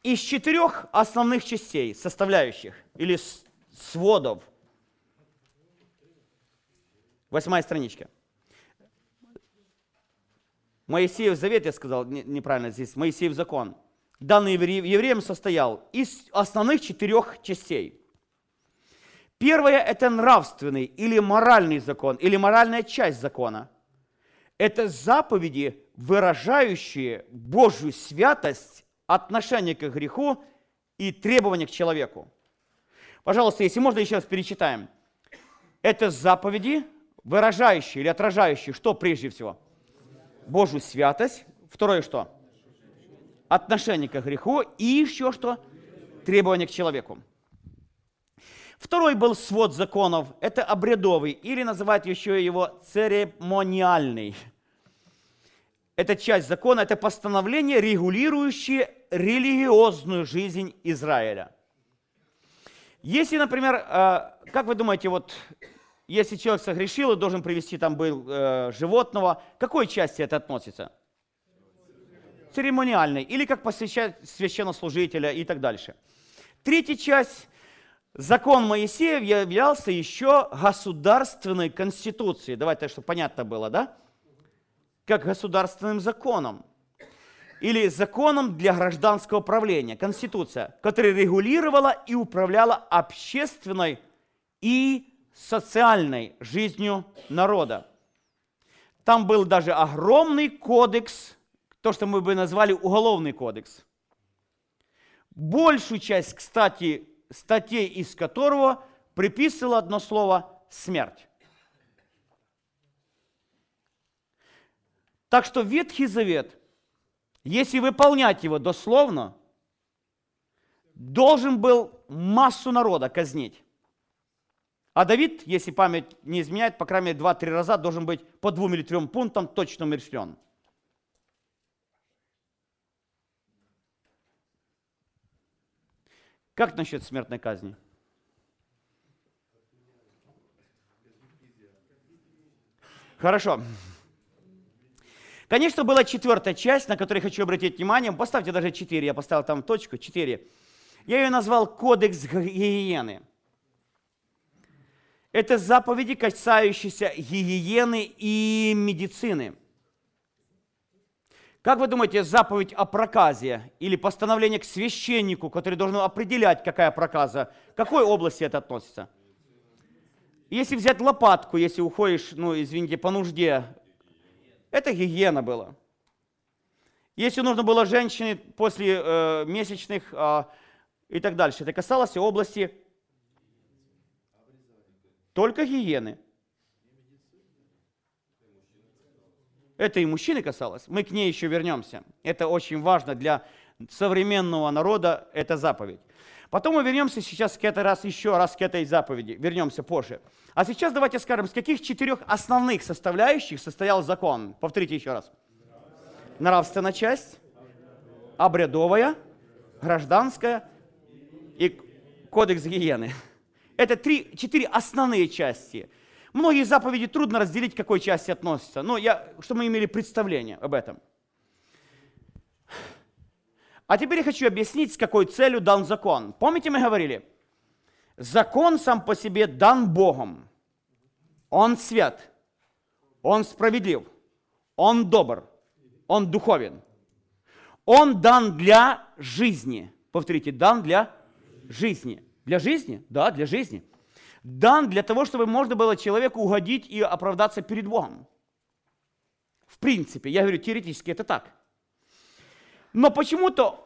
из четырех основных частей, составляющих, или сводов. Восьмая страничка. Моисеев завет, я сказал не- неправильно здесь, Моисеев закон, данный евре- евреям состоял из основных четырех частей. Первое – это нравственный или моральный закон, или моральная часть закона. Это заповеди, выражающие Божью святость, отношение к греху и требования к человеку. Пожалуйста, если можно, еще раз перечитаем. Это заповеди, выражающие или отражающие, что прежде всего? Божью святость. Второе что? Отношение к греху. И еще что? Требования к человеку. Второй был свод законов. Это обрядовый, или называют еще его церемониальный. эта часть закона, это постановление, регулирующее религиозную жизнь Израиля. Если, например, э, как вы думаете, вот если человек согрешил и должен привести там был э, животного, к какой части это относится? Церемониальной, или как посвящать священнослужителя и так дальше. Третья часть Закон Моисеев являлся еще государственной конституцией. Давайте, чтобы понятно было, да? Как государственным законом. Или законом для гражданского правления, конституция, которая регулировала и управляла общественной и социальной жизнью народа. Там был даже огромный кодекс, то, что мы бы назвали уголовный кодекс. Большую часть, кстати, статей из которого приписывало одно слово «смерть». Так что Ветхий Завет, если выполнять его дословно, должен был массу народа казнить. А Давид, если память не изменяет, по крайней мере, два-три раза должен быть по двум или трем пунктам точно умерщвлен. Как насчет смертной казни? Хорошо. Конечно, была четвертая часть, на которой хочу обратить внимание. Поставьте даже четыре, я поставил там точку, четыре. Я ее назвал «Кодекс гигиены». Это заповеди, касающиеся гигиены и медицины – как вы думаете, заповедь о проказе или постановление к священнику, который должен определять, какая проказа, к какой области это относится? Если взять лопатку, если уходишь, ну, извините, по нужде, это гигиена была. Если нужно было женщине после э, месячных э, и так дальше, это касалось области только гигиены. Это и мужчины касалось. Мы к ней еще вернемся. Это очень важно для современного народа, это заповедь. Потом мы вернемся сейчас к этой раз, еще раз к этой заповеди. Вернемся позже. А сейчас давайте скажем, с каких четырех основных составляющих состоял закон? Повторите еще раз. Нравственная часть, обрядовая, гражданская и кодекс гигиены. Это три, четыре основные части – Многие заповеди трудно разделить, к какой части относятся. Но я, чтобы мы имели представление об этом. А теперь я хочу объяснить, с какой целью дан закон. Помните, мы говорили, закон сам по себе дан Богом. Он свят, он справедлив, он добр, он духовен. Он дан для жизни. Повторите, дан для жизни. Для жизни? Да, для жизни дан для того, чтобы можно было человеку угодить и оправдаться перед Богом. В принципе, я говорю, теоретически это так. Но почему-то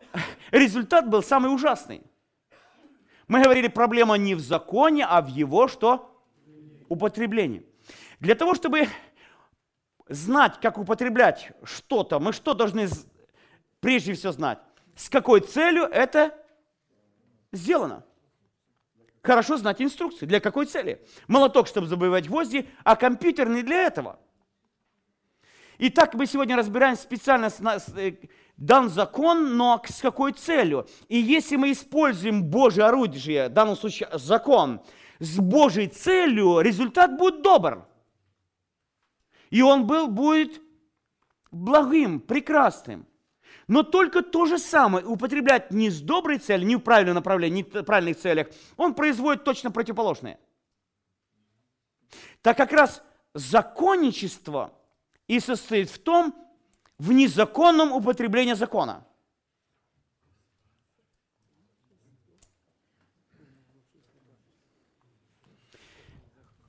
результат был самый ужасный. Мы говорили, проблема не в законе, а в его что? Употреблении. Для того, чтобы знать, как употреблять что-то, мы что должны прежде всего знать? С какой целью это сделано? Хорошо знать инструкции. Для какой цели? Молоток, чтобы забивать гвозди, а компьютер не для этого. Итак, мы сегодня разбираем специально э, дан закон, но с какой целью? И если мы используем Божье орудие, в данном случае закон, с Божьей целью, результат будет добр. И он был, будет благим, прекрасным. Но только то же самое употреблять не с доброй целью, не в правильном направлении, не в правильных целях, он производит точно противоположное. Так как раз законничество и состоит в том, в незаконном употреблении закона.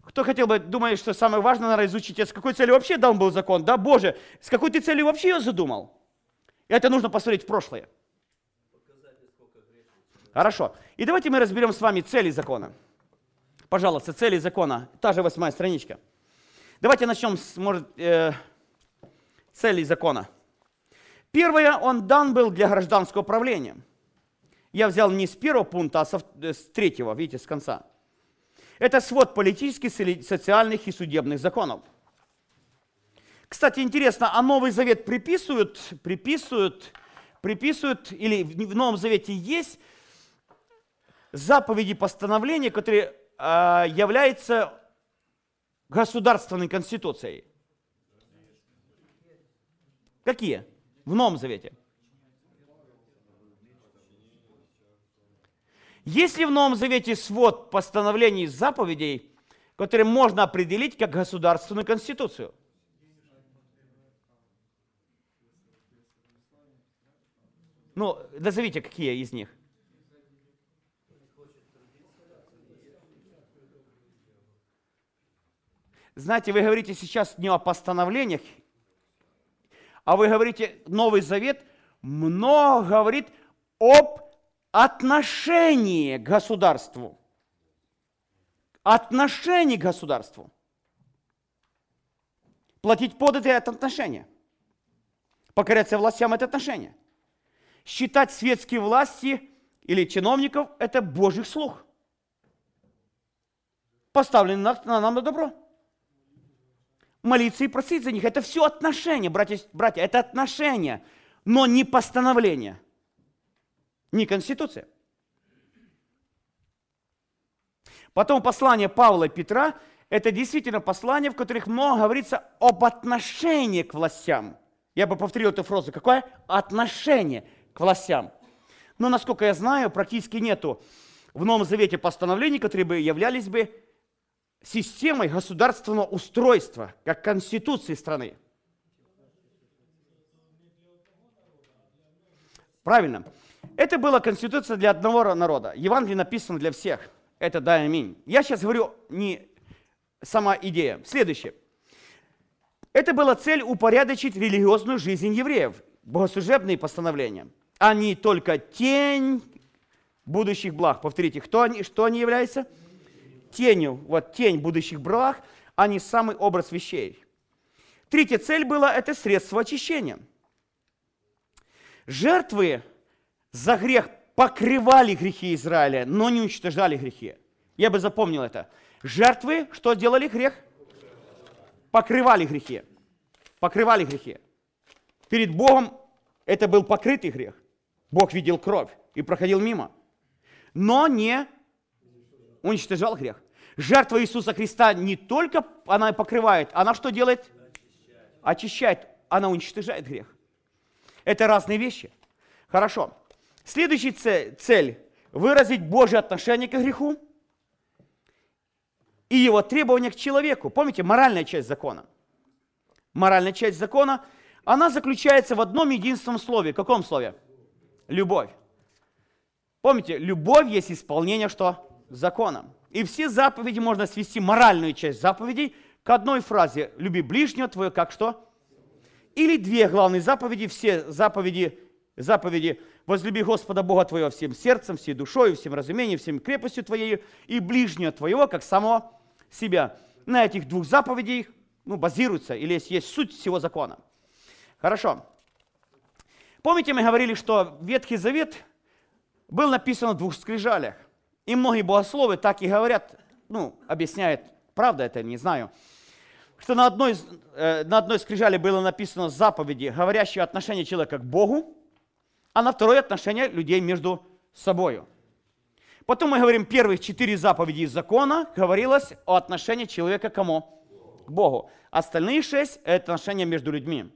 Кто хотел бы, думает, что самое важное, надо изучить, с какой целью вообще дан был закон? Да, Боже, с какой ты целью вообще его задумал? Это нужно посмотреть в прошлое. Хорошо. И давайте мы разберем с вами цели закона. Пожалуйста, цели закона. Та же восьмая страничка. Давайте начнем с, может, э, целей закона. Первое, он дан был для гражданского правления. Я взял не с первого пункта, а э, с третьего, видите, с конца. Это свод политических, социальных и судебных законов Кстати, интересно, а Новый Завет приписывают, приписывают, приписывают, или в Новом Завете есть заповеди постановления, которые э, являются государственной конституцией? Какие? В Новом Завете. Есть ли в Новом Завете свод постановлений заповедей, которые можно определить как государственную конституцию? Ну, назовите, какие из них. Знаете, вы говорите сейчас не о постановлениях, а вы говорите, Новый Завет много говорит об отношении к государству. Отношение к государству. Платить податы – это отношение. Покоряться властям – это отношение. Считать светские власти или чиновников – это Божий слух. Поставленный на, на нам на добро. Молиться и просить за них – это все отношения, братья, братья, это отношения, но не постановление, не конституция. Потом послание Павла и Петра – это действительно послание, в которых много говорится об отношении к властям. Я бы повторил эту фразу. Какое? Отношение к властям. Но, насколько я знаю, практически нету в Новом Завете постановлений, которые бы являлись бы системой государственного устройства, как конституции страны. Правильно. Это была конституция для одного народа. Евангелие написано для всех. Это да, аминь. Я сейчас говорю не сама идея. Следующее. Это была цель упорядочить религиозную жизнь евреев, богослужебные постановления, не только тень будущих благ. Повторите, кто они, что они являются? Тенью, вот тень будущих благ, а не самый образ вещей. Третья цель была – это средство очищения. Жертвы за грех покрывали грехи Израиля, но не уничтожали грехи. Я бы запомнил это. Жертвы что делали грех? покрывали грехи. Покрывали грехи. Перед Богом это был покрытый грех. Бог видел кровь и проходил мимо. Но не уничтожал грех. Жертва Иисуса Христа не только она покрывает, она что делает? Очищает. Она уничтожает грех. Это разные вещи. Хорошо. Следующая цель – выразить Божье отношение к греху и его требования к человеку. Помните, моральная часть закона. Моральная часть закона, она заключается в одном единственном слове. Каком слове? Любовь. Помните, любовь есть исполнение что? Закона. И все заповеди можно свести, моральную часть заповедей, к одной фразе. Люби ближнего твоего, как что? Или две главные заповеди, все заповеди, заповеди возлюби Господа Бога твоего всем сердцем, всей душой, всем разумением, всем крепостью твоей, и ближнего твоего, как самого себя. На этих двух заповедей ну, базируется, или есть, есть суть всего закона. Хорошо. Помните, мы говорили, что Ветхий Завет был написан в двух скрижалях. И многие богословы так и говорят, ну, объясняют, правда это, не знаю, что на одной, э, на одной скрижале было написано заповеди, говорящие отношение человека к Богу, а на второй отношение людей между собой. Потом мы говорим, первых четыре заповеди из закона говорилось о отношении человека к кому? К Богу. Остальные шесть – это отношения между людьми.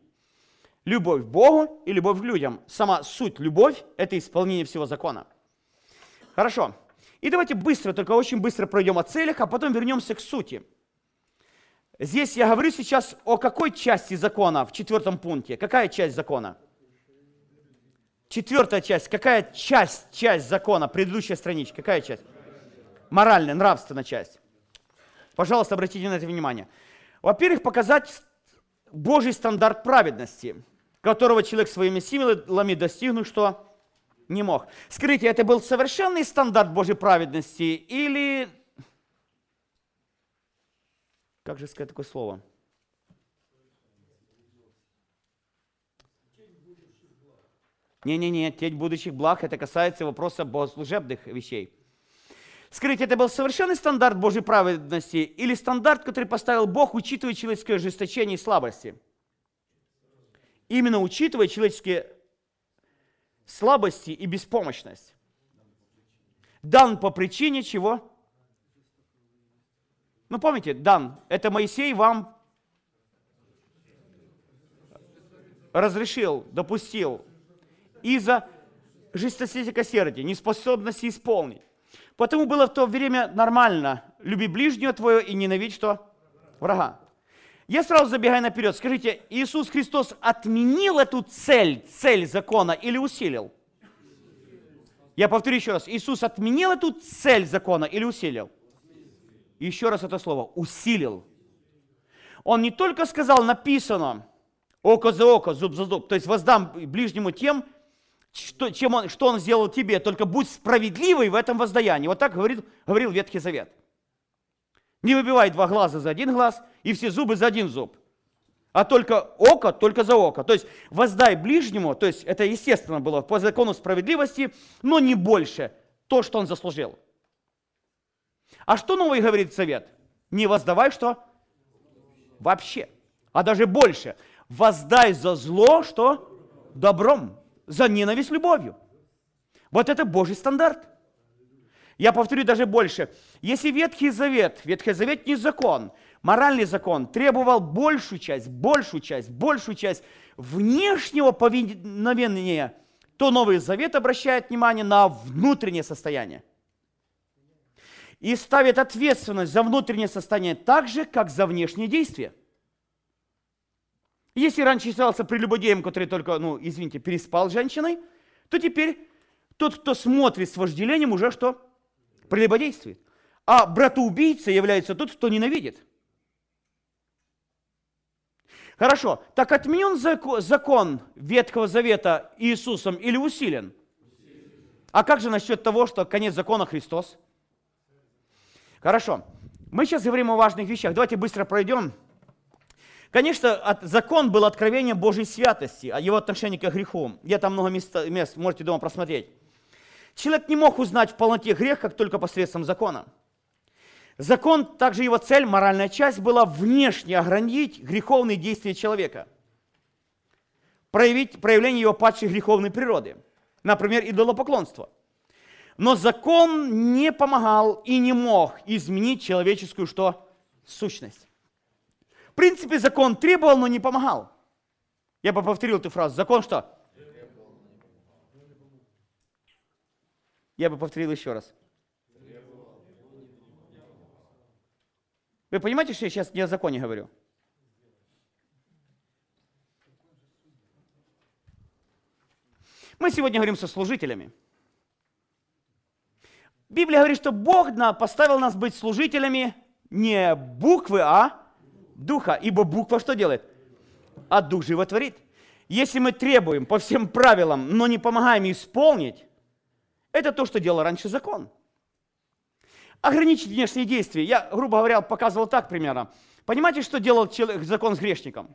Любовь к Богу и любовь к людям. Сама суть любовь – это исполнение всего закона. Хорошо. И давайте быстро, только очень быстро пройдем о целях, а потом вернемся к сути. Здесь я говорю сейчас о какой части закона в четвертом пункте? Какая часть закона? Четвертая часть. Какая часть, часть закона? Предыдущая страничка. Какая часть? Моральная, нравственная часть. Пожалуйста, обратите на это внимание. Во-первых, показать Божий стандарт праведности, которого человек своими силами достигнуть, что не мог. Скажите, это был совершенный стандарт Божьей праведности или... Как же сказать такое слово? Не-не-не, тень будущих благ, это касается вопроса богослужебных вещей. Скажите, это был совершенный стандарт Божьей праведности или стандарт, который поставил Бог, учитывая человеческое ожесточение и слабости? Именно учитывая человеческие слабости и беспомощность. Дан по причине чего? Ну, помните, дан, это Моисей вам разрешил, допустил из-за жестокосердия, неспособности исполнить. Потому было в то время нормально люби ближнего твоего и ненавидь что? Врага. Я сразу забегаю наперед. Скажите, Иисус Христос отменил эту цель, цель закона или усилил? Я повторю еще раз. Иисус отменил эту цель закона или усилил? Еще раз это слово. Усилил. Он не только сказал, написано, око за око, зуб за зуб, то есть воздам ближнему тем, что, чем он, что он сделал тебе, только будь справедливый в этом воздаянии. Вот так говорил, говорил Ветхий Завет. Не выбивай два глаза за один глаз и все зубы за один зуб. А только око, только за око. То есть воздай ближнему, то есть это естественно было по закону справедливости, но не больше то, что он заслужил. А что новый говорит совет? Не воздавай что? Вообще. А даже больше. Воздай за зло что? Добром. За ненависть любовью. Вот это Божий стандарт. Я повторю даже больше. Если Ветхий Завет, Ветхий Завет не закон, моральный закон требовал большую часть, большую часть, большую часть внешнего повиновения, то Новый Завет обращает внимание на внутреннее состояние. И ставит ответственность за внутреннее состояние так же, как за внешние действия. Если раньше считался прелюбодеем, который только, ну, извините, переспал с женщиной, то теперь тот, кто смотрит с вожделением, уже что? Прелюбодействует. А братоубийца является тот, кто ненавидит. Хорошо, так отменен закон Ветхого Завета Иисусом или усилен? А как же насчет того, что конец закона Христос? Хорошо, мы сейчас говорим о важных вещах. Давайте быстро пройдем. Конечно, закон был откровением Божьей святости, о его отношении к греху. Я там много мест, мест можете дома просмотреть. Человек не мог узнать в полноте грех, как только посредством закона. Закон, также его цель, моральная часть, была внешне ограничить греховные действия человека. Проявить, проявление его падшей греховной природы. Например, идолопоклонство. Но закон не помогал и не мог изменить человеческую что? Сущность. В принципе, закон требовал, но не помогал. Я бы повторил эту фразу. Закон что? Я бы повторил еще раз. Вы понимаете, что я сейчас не о законе говорю? Мы сегодня говорим со служителями. Библия говорит, что Бог поставил нас быть служителями не буквы, а духа. Ибо буква что делает? А дух животворит. Если мы требуем по всем правилам, но не помогаем исполнить, это то, что делал раньше закон. Ограничить внешние действия. Я, грубо говоря, показывал так примерно. Понимаете, что делал человек, закон с грешником?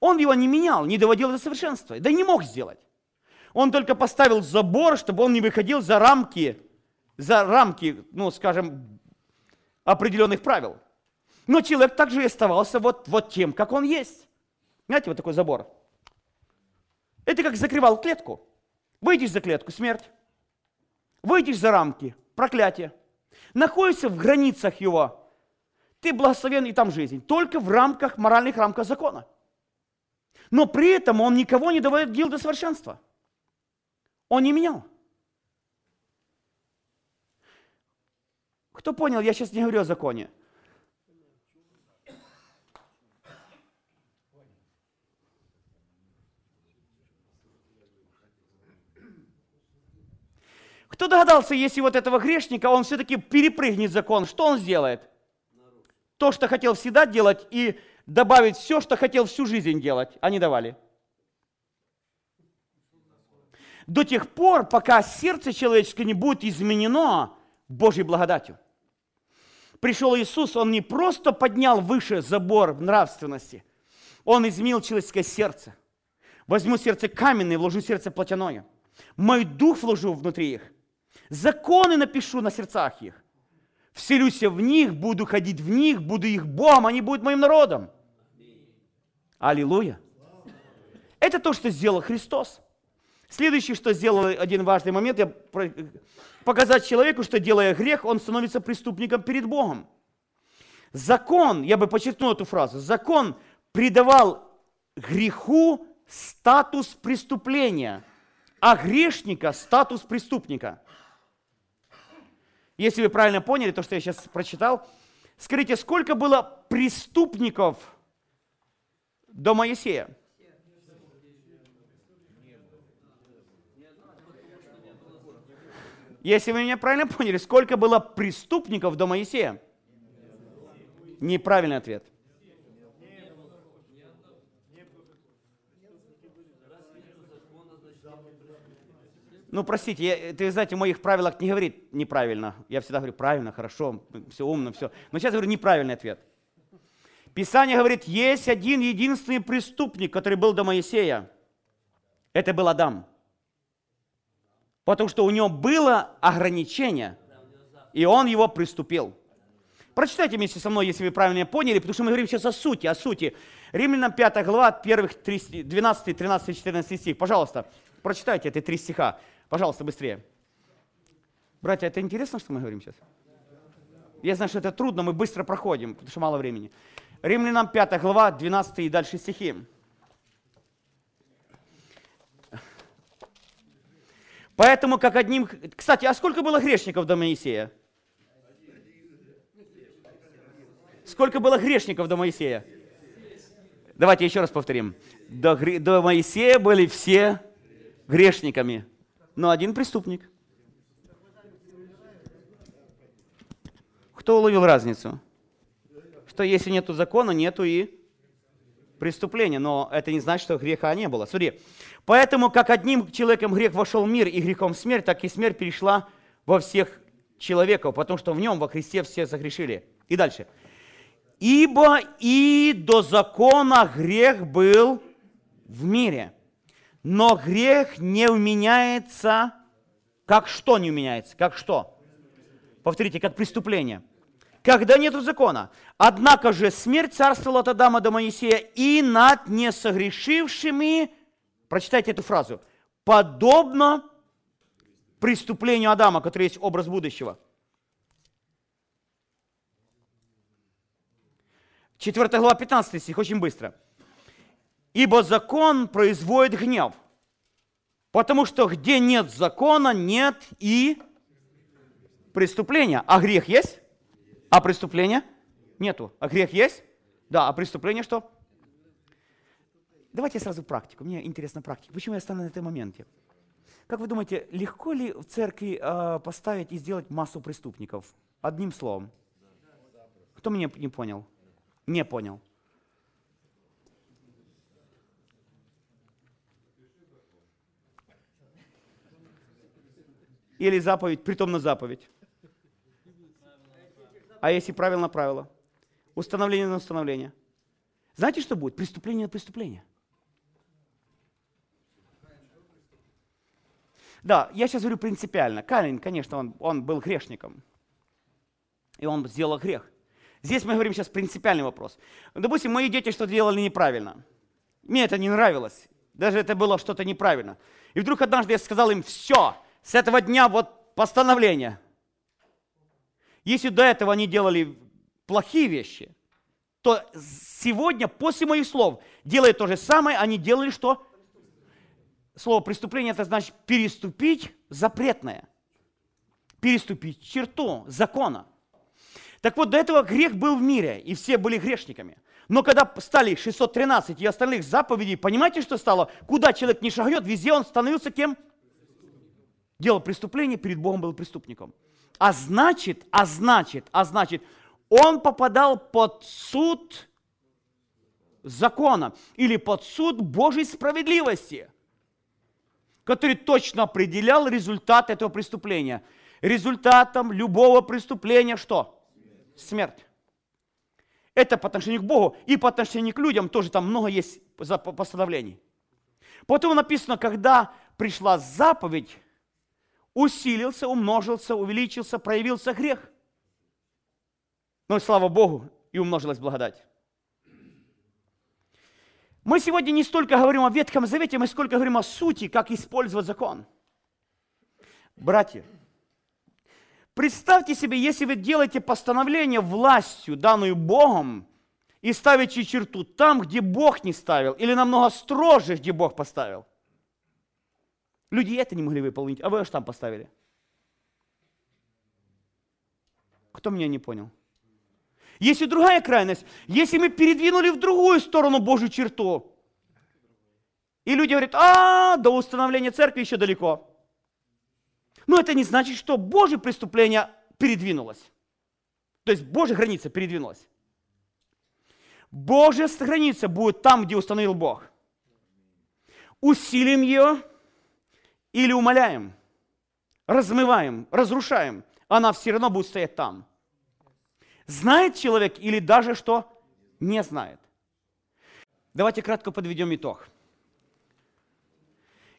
Он его не менял, не доводил до совершенства. Да и не мог сделать. Он только поставил забор, чтобы он не выходил за рамки, за рамки, ну, скажем, определенных правил. Но человек также и оставался вот, вот тем, как он есть. Знаете, вот такой забор. Это как закрывал клетку. Выйдешь за клетку, смерть. Выйдешь за рамки, проклятие. Находишься в границах его. Ты благословен и там жизнь. Только в рамках, моральных рамках закона. Но при этом он никого не доводил до совершенства. Он не менял. Кто понял, я сейчас не говорю о законе. Кто догадался, если вот этого грешника, он все-таки перепрыгнет закон, что он сделает? То, что хотел всегда делать, и добавить все, что хотел всю жизнь делать, они давали. До тех пор, пока сердце человеческое не будет изменено Божьей благодатью. Пришел Иисус, Он не просто поднял выше забор нравственности, Он изменил человеческое сердце. Возьму сердце каменное, вложу сердце плотяное. Мой дух вложу внутри их – Законы напишу на сердцах их. Вселюсь в них, буду ходить в них, буду их Богом, они будут моим народом. Аллилуйя. Это то, что сделал Христос. Следующее, что сделал один важный момент, я показать человеку, что делая грех, он становится преступником перед Богом. Закон, я бы подчеркнул эту фразу, закон придавал греху статус преступления, а грешника статус преступника. Если вы правильно поняли то, что я сейчас прочитал, скажите, сколько было преступников до Моисея? Если вы меня правильно поняли, сколько было преступников до Моисея? Неправильный ответ. Ну, простите, я, ты знаете, в моих правилах не говорит неправильно. Я всегда говорю правильно, хорошо, все умно, все. Но сейчас говорю неправильный ответ. Писание говорит, есть один единственный преступник, который был до Моисея. Это был Адам. Потому что у него было ограничение, и он его приступил. Прочитайте вместе со мной, если вы правильно поняли, потому что мы говорим сейчас о сути, о сути. Римлянам 5 глава, первых 3, 12, 13, 14 стих. Пожалуйста, прочитайте эти три стиха. Пожалуйста, быстрее. Братья, это интересно, что мы говорим сейчас? Я знаю, что это трудно, мы быстро проходим, потому что мало времени. Римлянам 5 глава, 12 и дальше стихи. Поэтому как одним... Кстати, а сколько было грешников до Моисея? Сколько было грешников до Моисея? Давайте еще раз повторим. До, до Моисея были все грешниками, но один преступник. Кто уловил разницу? Что если нету закона, нету и преступления, но это не значит, что греха не было. Смотри, поэтому как одним человеком грех вошел в мир и грехом смерть, так и смерть перешла во всех человеков, потому что в нем, во Христе, все согрешили. И дальше. Ибо и до закона грех был в мире, но грех не уменяется, как что не уменяется, как что? Повторите, как преступление. Когда нету закона. Однако же смерть царствовала от Адама до Моисея и над несогрешившими, прочитайте эту фразу, подобно преступлению Адама, который есть образ будущего. 4 глава 15 стих, очень быстро. Ибо закон производит гнев, потому что где нет закона, нет и преступления. А грех есть? А преступления? Нету. А грех есть? Да. А преступление что? Давайте сразу практику. Мне интересна практика. Почему я стану на этом моменте? Как вы думаете, легко ли в церкви э, поставить и сделать массу преступников? Одним словом. Кто меня не понял? Не понял. Или заповедь, притом на заповедь. А если правило на правило? Установление на установление. Знаете, что будет? Преступление на преступление. Да, я сейчас говорю принципиально. Каин, конечно, он, он был грешником. И он сделал грех. Здесь мы говорим сейчас принципиальный вопрос. Допустим, мои дети что делали неправильно. Мне это не нравилось. Даже это было что-то неправильно. И вдруг однажды я сказал им, все, с этого дня вот постановление. Если до этого они делали плохие вещи, то сегодня, после моих слов, делая то же самое, они делали что? Слово преступление это значит переступить запретное. Переступить черту закона. Так вот, до этого грех был в мире, и все были грешниками. Но когда стали 613 и остальных заповедей, понимаете, что стало? Куда человек не шагнет, везде он становился кем? Делал преступление, перед Богом был преступником. А значит, а значит, а значит, он попадал под суд закона или под суд Божьей справедливости, который точно определял результат этого преступления. Результатом любого преступления что? Смерть. Это по отношению к Богу и по отношению к людям тоже там много есть постановлений. Потом написано, когда пришла заповедь, усилился, умножился, увеличился, проявился грех. Но слава Богу, и умножилась благодать. Мы сегодня не столько говорим о Ветхом Завете, мы сколько говорим о сути, как использовать закон. Братья, представьте себе, если вы делаете постановление властью, данную Богом, и ставите черту там, где Бог не ставил, или намного строже, где Бог поставил. Люди это не могли выполнить, а вы аж там поставили. Кто меня не понял? Есть и другая крайность. Если мы передвинули в другую сторону Божью черту, и люди говорят, а, до установления церкви еще далеко. Но это не значит, что Божье преступление передвинулось. То есть Божья граница передвинулась. Божья граница будет там, где установил Бог. Усилим ее или умоляем, размываем, разрушаем, она все равно будет стоять там. Знает человек или даже что не знает. Давайте кратко подведем итог.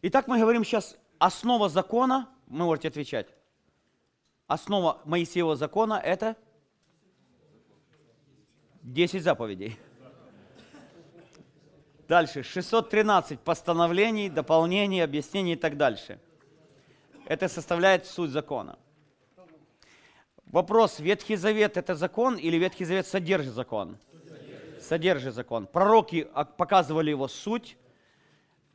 Итак, мы говорим сейчас основа закона, вы можете отвечать. Основа Моисеева закона – это 10 заповедей. Дальше, 613 постановлений, дополнений, объяснений и так дальше. Это составляет суть закона. Вопрос, Ветхий Завет это закон или Ветхий Завет содержит закон? Содержит закон. Пророки показывали его суть,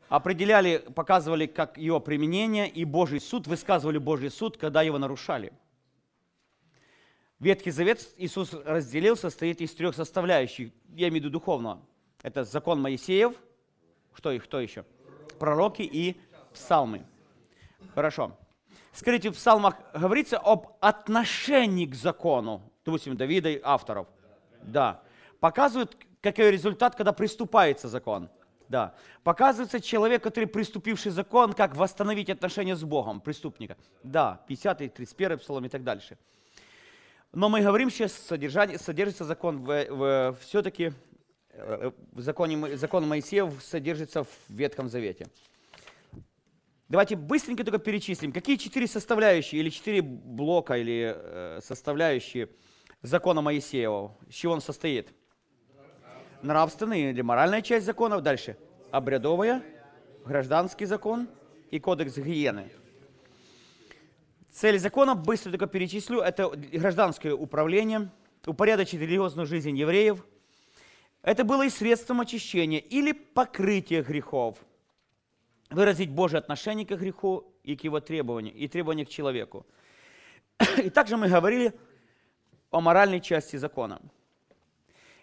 определяли, показывали как его применение, и Божий суд, высказывали Божий суд, когда его нарушали. Ветхий Завет Иисус разделил, состоит из трех составляющих, я имею в виду духовно. Это закон Моисеев, что их, кто еще? Пророки и псалмы. Хорошо. Скажите, в псалмах говорится об отношении к закону, допустим, Давида и авторов. Да. Показывают, какой результат, когда приступается закон. Да. Показывается человек, который приступивший закон, как восстановить отношения с Богом, преступника. Да, 50 31 псалом и так дальше. Но мы говорим сейчас, содержание, содержится закон в, в, все-таки э, в законе, закон Моисеев содержится в Ветхом Завете. Давайте быстренько только перечислим, какие четыре составляющие или четыре блока или э, составляющие закона Моисеева, с чего он состоит? Нравственная или моральная часть законов. Дальше. Обрядовая, гражданский закон и кодекс гигиены. Цель закона, быстро только перечислю, это гражданское управление, упорядочить религиозную жизнь евреев. Это было и средством очищения или покрытия грехов – выразить Божье отношение к греху и к его требованию, и требования к человеку. И также мы говорили о моральной части закона.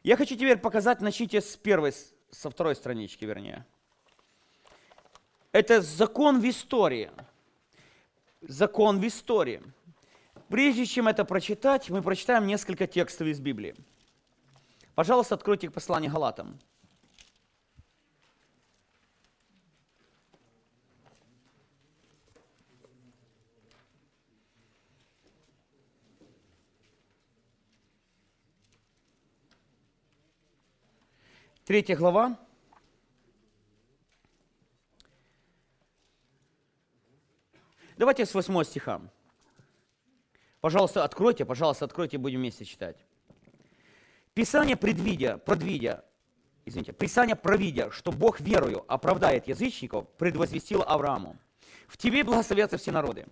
Я хочу теперь показать, начните с первой, со второй странички, вернее. Это закон в истории. Закон в истории. Прежде чем это прочитать, мы прочитаем несколько текстов из Библии. Пожалуйста, откройте послание Галатам. Третья глава. Давайте с 8 стиха. Пожалуйста, откройте, пожалуйста, откройте, будем вместе читать. Писание предвидя, предвидя, извините, Писание провидя, что Бог верою оправдает язычников, предвозвестило Аврааму. В тебе благословятся все народы.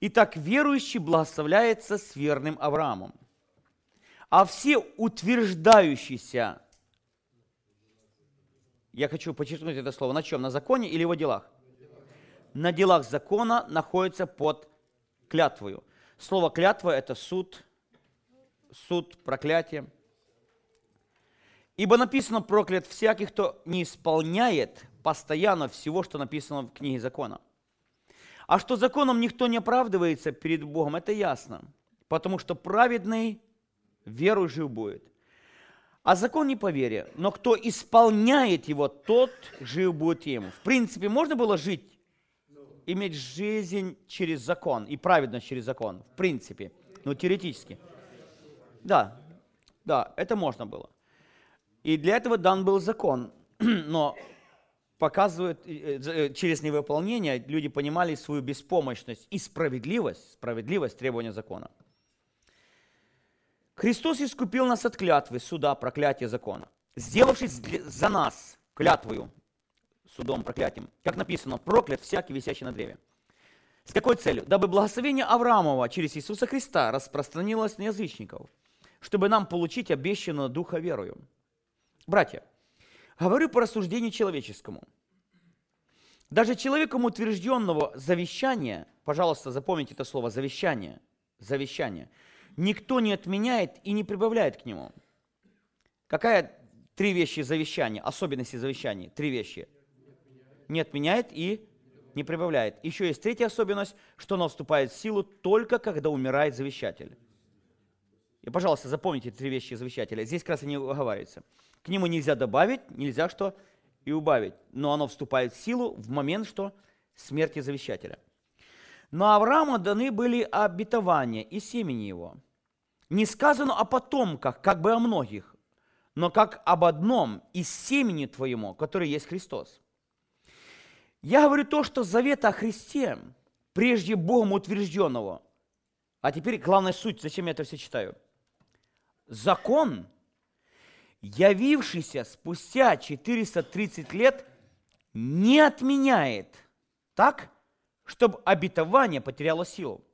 Итак, верующий благословляется с верным Авраамом. А все утверждающиеся я хочу подчеркнуть это слово. На чем? На законе или его делах? На делах закона находится под клятвою. Слово клятва – это суд, суд, проклятие. Ибо написано проклят всякий, кто не исполняет постоянно всего, что написано в книге закона. А что законом никто не оправдывается перед Богом, это ясно. Потому что праведный веру жив будет. А закон не по вере, но кто исполняет его, тот жив будет ему. В принципе, можно было жить, иметь жизнь через закон и праведность через закон. В принципе, но теоретически. Да, да, это можно было. И для этого дан был закон. *clears throat* Но показывает, э, э, через невыполнение люди понимали свою беспомощность и справедливость, справедливость требования закона. Христос искупил нас от клятвы, суда, проклятия закона, сделавшись за нас клятвою, судом, проклятием. Как написано, проклят всякий, висящий на древе. С какой целью? Дабы благословение Авраамова через Иисуса Христа распространилось на язычников, чтобы нам получить обещанную Духа верою. Братья, говорю по рассуждению человеческому. Даже человеком утвержденного завещания, пожалуйста, запомните это слово, завещание, завещание, никто не отменяет и не прибавляет к нему. Какая три вещи завещания, особенности завещания? Три вещи. Не отменяет и не прибавляет. Еще есть третья особенность, что оно вступает в силу только когда умирает завещатель. И, пожалуйста, запомните три вещи завещателя. Здесь как раз они оговариваются. К нему нельзя добавить, нельзя что и убавить. Но оно вступает в силу в момент, что смерти завещателя. Но Аврааму даны были обетования и семени его. Не сказано о потомках, как бы о многих, но как об одном из семени твоему, который есть Христос. Я говорю то, что завет о Христе, прежде Богом утвержденного. А теперь главная суть, зачем я это все читаю. Закон, явившийся спустя 430 лет, не отменяет так, чтобы обетование потеряло силу.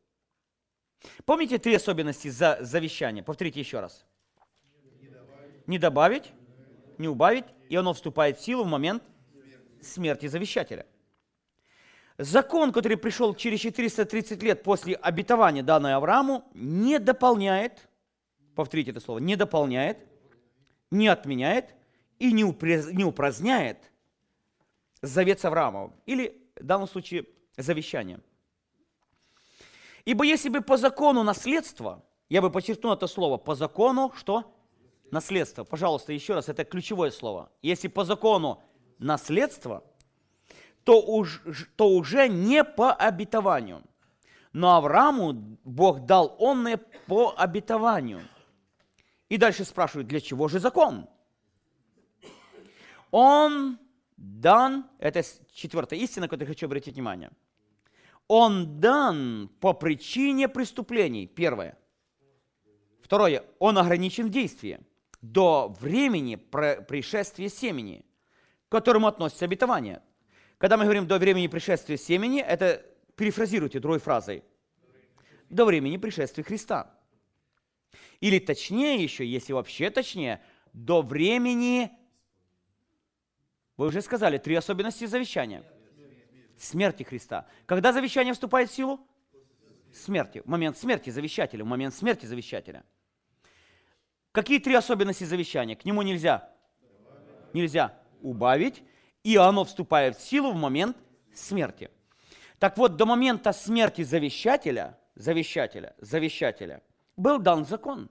Помните три особенности за завещания? Повторите еще раз. Не добавить, не убавить, и оно вступает в силу в момент смерти завещателя. Закон, который пришел через 430 лет после обетования, данное Аврааму, не дополняет, повторите это слово, не дополняет, не отменяет и не, упраздняет завет с Авраамом, или в данном случае завещание. Ибо если бы по закону наследство, я бы подчеркнул это слово, по закону что? Наследство. Пожалуйста, еще раз, это ключевое слово. Если по закону наследство – то, уж, то уже не по обетованию. Но Аврааму Бог дал онное по обетованию. И дальше спрашивают, для чего же закон? Он дан, это четвертая истина, на которую хочу обратить внимание. Он дан по причине преступлений, первое. Второе, он ограничен в действии до времени пришествия семени, к которому относится обетование. Когда мы говорим «до времени пришествия семени», это перефразируйте другой фразой. До времени пришествия Христа. Или точнее еще, если вообще точнее, до времени, вы уже сказали, три особенности завещания. Смерти Христа. Когда завещание вступает в силу? Смерти. В момент смерти завещателя. В момент смерти завещателя. Какие три особенности завещания? К нему нельзя. Нельзя убавить, и оно вступает в силу в момент смерти. Так вот, до момента смерти завещателя, завещателя, завещателя, был дан закон.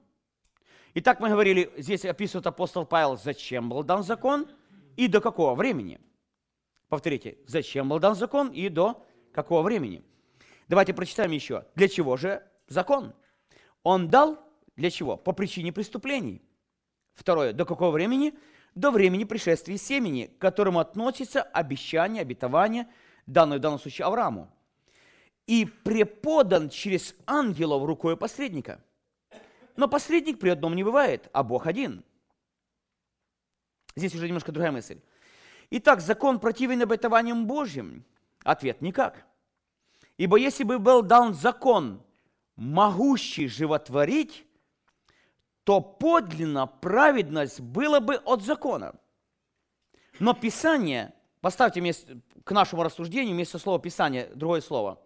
Итак, мы говорили, здесь описывает апостол Павел, зачем был дан закон и до какого времени. Повторите, зачем был дан закон и до какого времени. Давайте прочитаем еще. Для чего же закон? Он дал для чего? По причине преступлений. Второе, до какого времени? до времени пришествия семени, к которому относится обещание, обетование, данное в данном случае Аврааму. И преподан через ангелов рукой посредника. Но посредник при одном не бывает, а Бог один. Здесь уже немножко другая мысль. Итак, закон противен обетованиям Божьим? Ответ – никак. Ибо если бы был дан закон, могущий животворить, то подлинно праведность была бы от закона. Но Писание, поставьте к нашему рассуждению вместо слова Писание другое слово,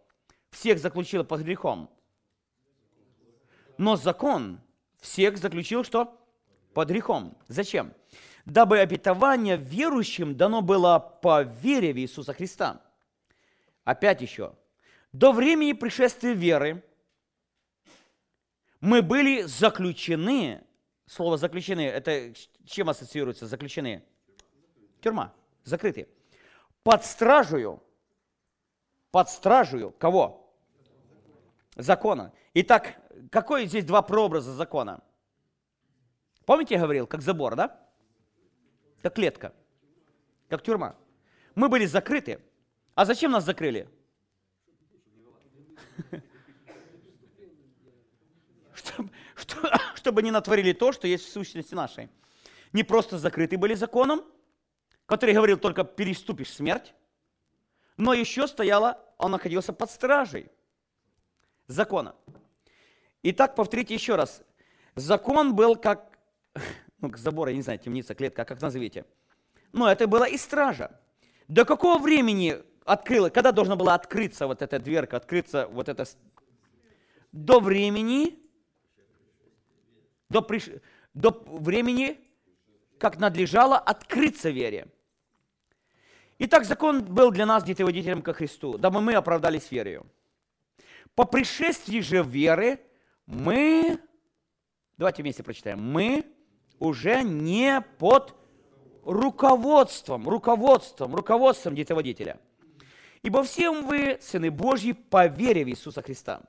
всех заключило под грехом. Но закон всех заключил что? Под грехом. Зачем? Дабы обетование верующим дано было по вере в Иисуса Христа. Опять еще. До времени пришествия веры – мы были заключены, слово заключены, это чем ассоциируется заключены? Тюрьма, закрытые. Под стражую, под стражую кого? Закона. Итак, какой здесь два прообраза закона? Помните, я говорил, как забор, да? Как клетка, как тюрьма. Мы были закрыты. А зачем нас закрыли? *laughs* *laughs* чтобы не натворили то, что есть в сущности нашей. Не просто закрыты были законом, который говорил только переступишь смерть, но еще стояла, он находился под стражей закона. Итак, повторите еще раз. Закон был как, *laughs* ну, забор, я не знаю, темница, клетка, как назовите. Но это была и стража. До какого времени открыла, когда должна была открыться вот эта дверка, открыться вот это... До времени, до, приш... до времени, как надлежало открыться вере. Итак, закон был для нас детоводителем ко Христу, дабы мы оправдались верою. По пришествии же веры мы, давайте вместе прочитаем, мы уже не под руководством, руководством, руководством детоводителя. Ибо всем вы, сыны Божьи, по вере в Иисуса Христа.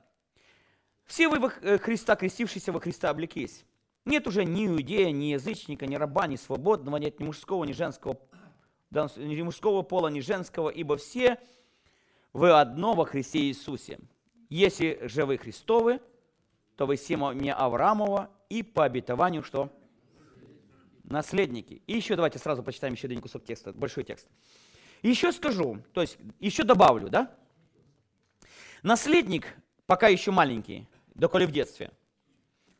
Все вы во э, Христа, крестившиеся во Христа, облеклись. Нет уже ни иудея, ни язычника, ни раба, ни свободного, нет ни мужского, ни женского, ни мужского пола, ни женского, ибо все вы одно во Христе Иисусе. Если же вы Христовы, то вы семя Авраамова и по обетованию что? Наследники. И еще давайте сразу почитаем еще один кусок текста, большой текст. Еще скажу, то есть еще добавлю, да? Наследник, пока еще маленький, доколе в детстве,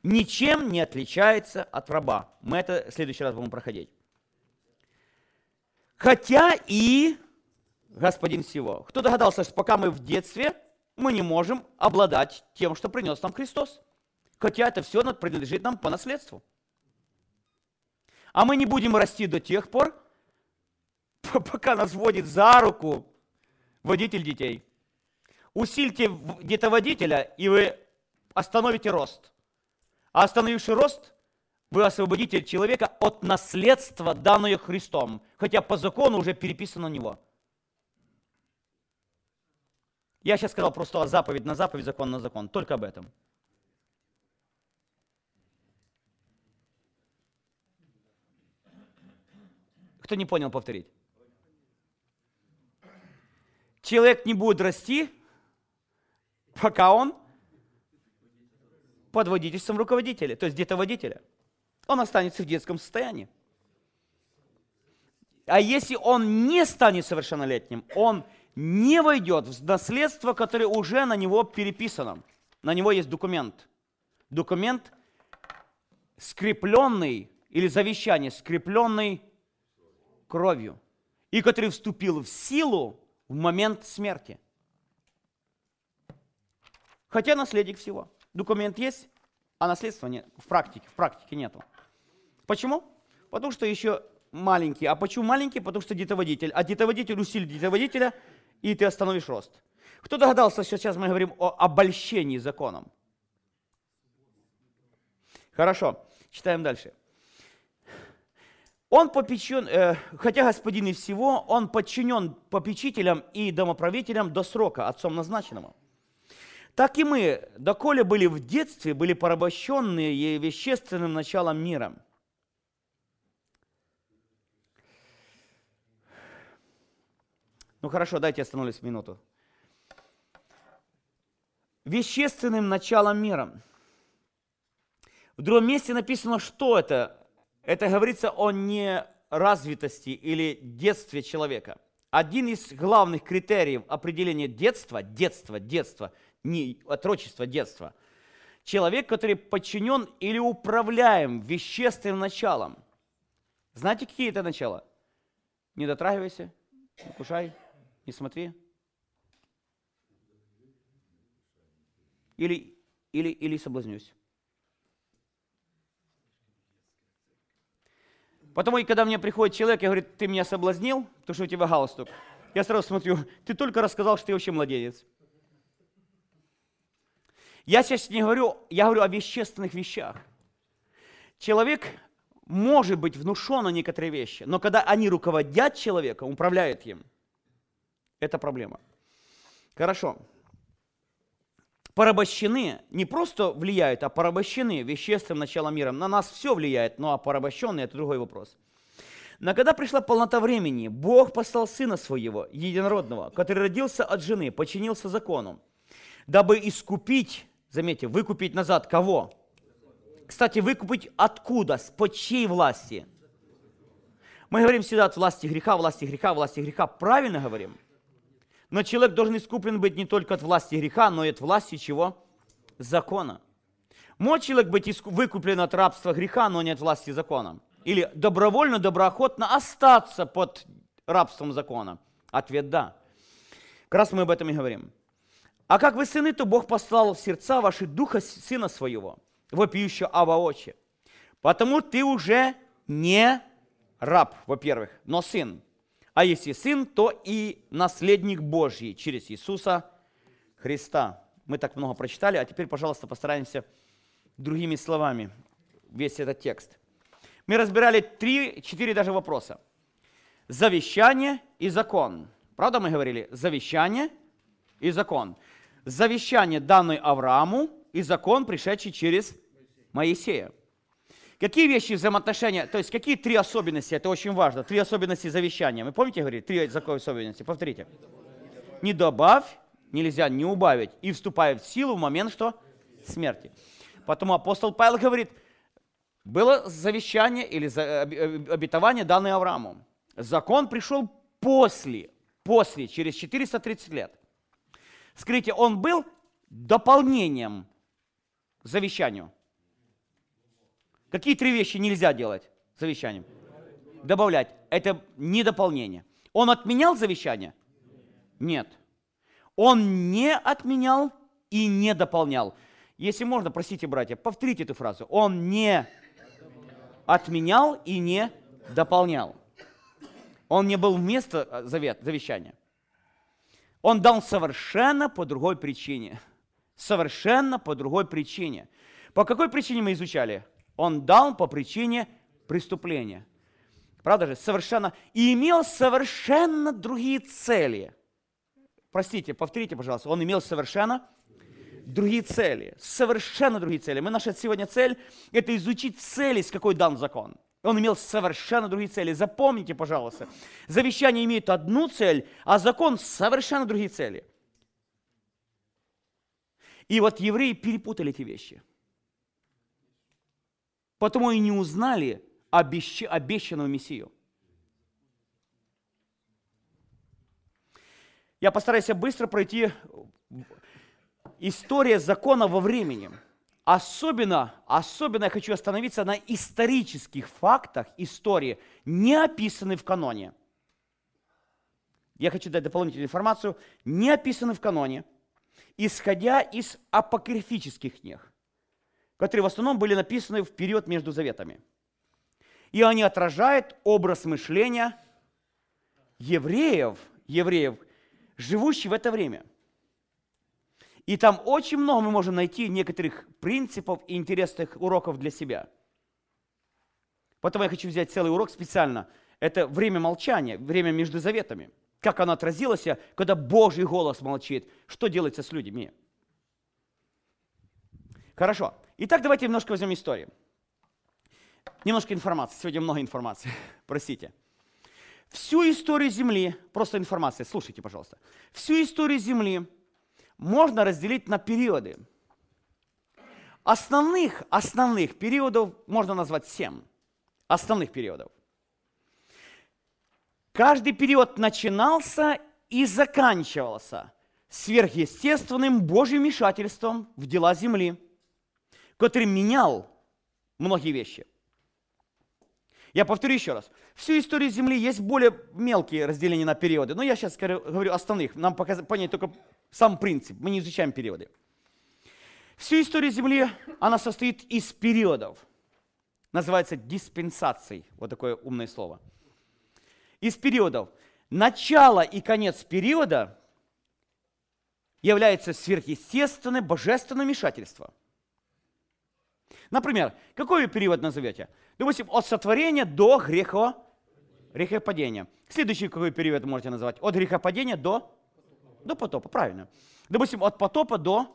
ничем не отличается от раба. Мы это в следующий раз будем проходить. Хотя и господин всего. Кто догадался, что пока мы в детстве, мы не можем обладать тем, что принес нам Христос. Хотя это все принадлежит нам по наследству. А мы не будем расти до тех пор, пока нас водит за руку водитель детей. Усильте где-то водителя, и вы остановите рост. А остановивший рост, вы освободите человека от наследства, данное Христом, хотя по закону уже переписано на него. Я сейчас сказал просто заповедь на заповедь, закон на закон, только об этом. Кто не понял, повторить. Человек не будет расти, пока он под водительством руководителя, то есть где-то водителя. Он останется в детском состоянии. А если он не станет совершеннолетним, он не войдет в наследство, которое уже на него переписано. На него есть документ. Документ, скрепленный, или завещание, скрепленный кровью, и который вступил в силу в момент смерти. Хотя наследник всего. Документ есть, а наследства нет. В практике, в практике нету. Почему? Потому что еще маленький. А почему маленький? Потому что детоводитель. А детоводитель усилит детоводителя, и ты остановишь рост. Кто догадался, что сейчас мы говорим о обольщении законом? Хорошо, читаем дальше. Он попечен, э, хотя господин и всего, он подчинен попечителям и домоправителям до срока, отцом назначенного. Так и мы, доколе были в детстве, были порабощенные вещественным началом мира. Ну хорошо, дайте остановлюсь минуту. Вещественным началом мира. В другом месте написано, что это это говорится о неразвитости или детстве человека. Один из главных критериев определения детства, детства, детства, не отрочество, детства. Человек, который подчинен или управляем вещественным началом. Знаете, какие это начала? Не дотрагивайся, не кушай, не смотри. Или, или, или соблазнюсь. Потому и когда мне приходит человек и говорит, ты меня соблазнил, то что у тебя галстук, я сразу смотрю, ты только рассказал, что ты вообще младенец. Я сейчас не говорю, я говорю о вещественных вещах. Человек может быть внушен на некоторые вещи, но когда они руководят человеком, управляют им, это проблема. Хорошо порабощены, не просто влияют, а порабощены вещественным началом мира. На нас все влияет, но а порабощенные – это другой вопрос. Но когда пришла полнота времени, Бог послал Сына Своего, Единородного, который родился от жены, подчинился закону, дабы искупить, заметьте, выкупить назад кого? Кстати, выкупить откуда? С под чьей власти? Мы говорим всегда от власти греха, власти греха, власти греха. Правильно говорим. Но человек должен искуплен быть не только от власти греха, но и от власти чего? Закона. Может человек быть выкуплен от рабства греха, но не от власти закона? Или добровольно, доброохотно остаться под рабством закона? Ответ – да. Как раз мы об этом и говорим. А как вы сыны, то Бог послал в сердца ваши духа Сына Своего, вопиющего Ава Отче. Потому ты уже не раб, во-первых, но сын. А если сын, то и наследник Божий через Иисуса Христа. Мы так много прочитали, а теперь, пожалуйста, постараемся другими словами весь этот текст. Мы разбирали три, четыре даже вопроса. Завещание и закон. Правда мы говорили? Завещание и закон. Завещание, данное Аврааму, и закон, пришедший через Моисея. Какие вещи взаимоотношения, то есть какие три особенности, это очень важно, три особенности завещания. Вы помните, говорили, три особенности, повторите. Не добавь, нельзя не убавить, и вступает в силу в момент что? Смерти. Потому апостол Павел говорит, было завещание или обетование, данное Аврааму. Закон пришел после, после, через 430 лет. Скажите, он был дополнением завещанию. Какие три вещи нельзя делать завещанием? Добавлять. Это не дополнение. Он отменял завещание? Нет. Он не отменял и не дополнял. Если можно, простите, братья, повторите эту фразу. Он не отменял и не дополнял. Он не был вместо э, завет, завещания. Он дал совершенно по другой причине. Совершенно по другой причине. По какой причине мы изучали? Он дал по причине преступления. Правда же? Совершенно. И имел совершенно другие цели. Простите, повторите, пожалуйста. Он имел совершенно другие цели. Совершенно другие цели. Мы, наша сегодня цель – это изучить цели, с какой дан закон. Он имел совершенно другие цели. Запомните, пожалуйста. Завещание имеет одну цель, а закон совершенно другие цели. И вот евреи перепутали эти вещи – потому и не узнали обещ... обещанного Мессию. Я постараюсь быстро пройти история закона во времени. Особенно, особенно я хочу остановиться на исторических фактах истории, не описанной в каноне. Я хочу дать дополнительную информацию, не описанной в каноне, исходя из апокрифических книг которые в основном были написаны в период между заветами. И они отражают образ мышления евреев, евреев, живущих в это время. И там очень много мы можем найти некоторых принципов и интересных уроков для себя. Поэтому я хочу взять целый урок специально. Это время молчания, время между заветами. Как оно отразилось, когда Божий голос молчит. Что делается с людьми? Хорошо. Итак, давайте немножко возьмем историю. Немножко информации. Сегодня много информации. *laughs* Простите. Всю историю Земли, просто информация, слушайте, пожалуйста. Всю историю Земли можно разделить на периоды. Основных, основных периодов можно назвать семь. Основных периодов. Каждый период начинался и заканчивался сверхъестественным Божьим вмешательством в дела Земли – который менял многие вещи. Я повторю еще раз. Всю историю Земли есть более мелкие разделения на периоды, но я сейчас говорю основных. Нам показать, понять только сам принцип. Мы не изучаем периоды. Всю историю Земли, она состоит из периодов. Называется диспенсацией. Вот такое умное слово. Из периодов. Начало и конец периода является сверхъестественным божественным вмешательством – Например, какой период назовете? Допустим, от сотворения до греха, грехопадения. Следующий какой период можете назвать? От грехопадения до, до потопа, правильно. Допустим, от потопа до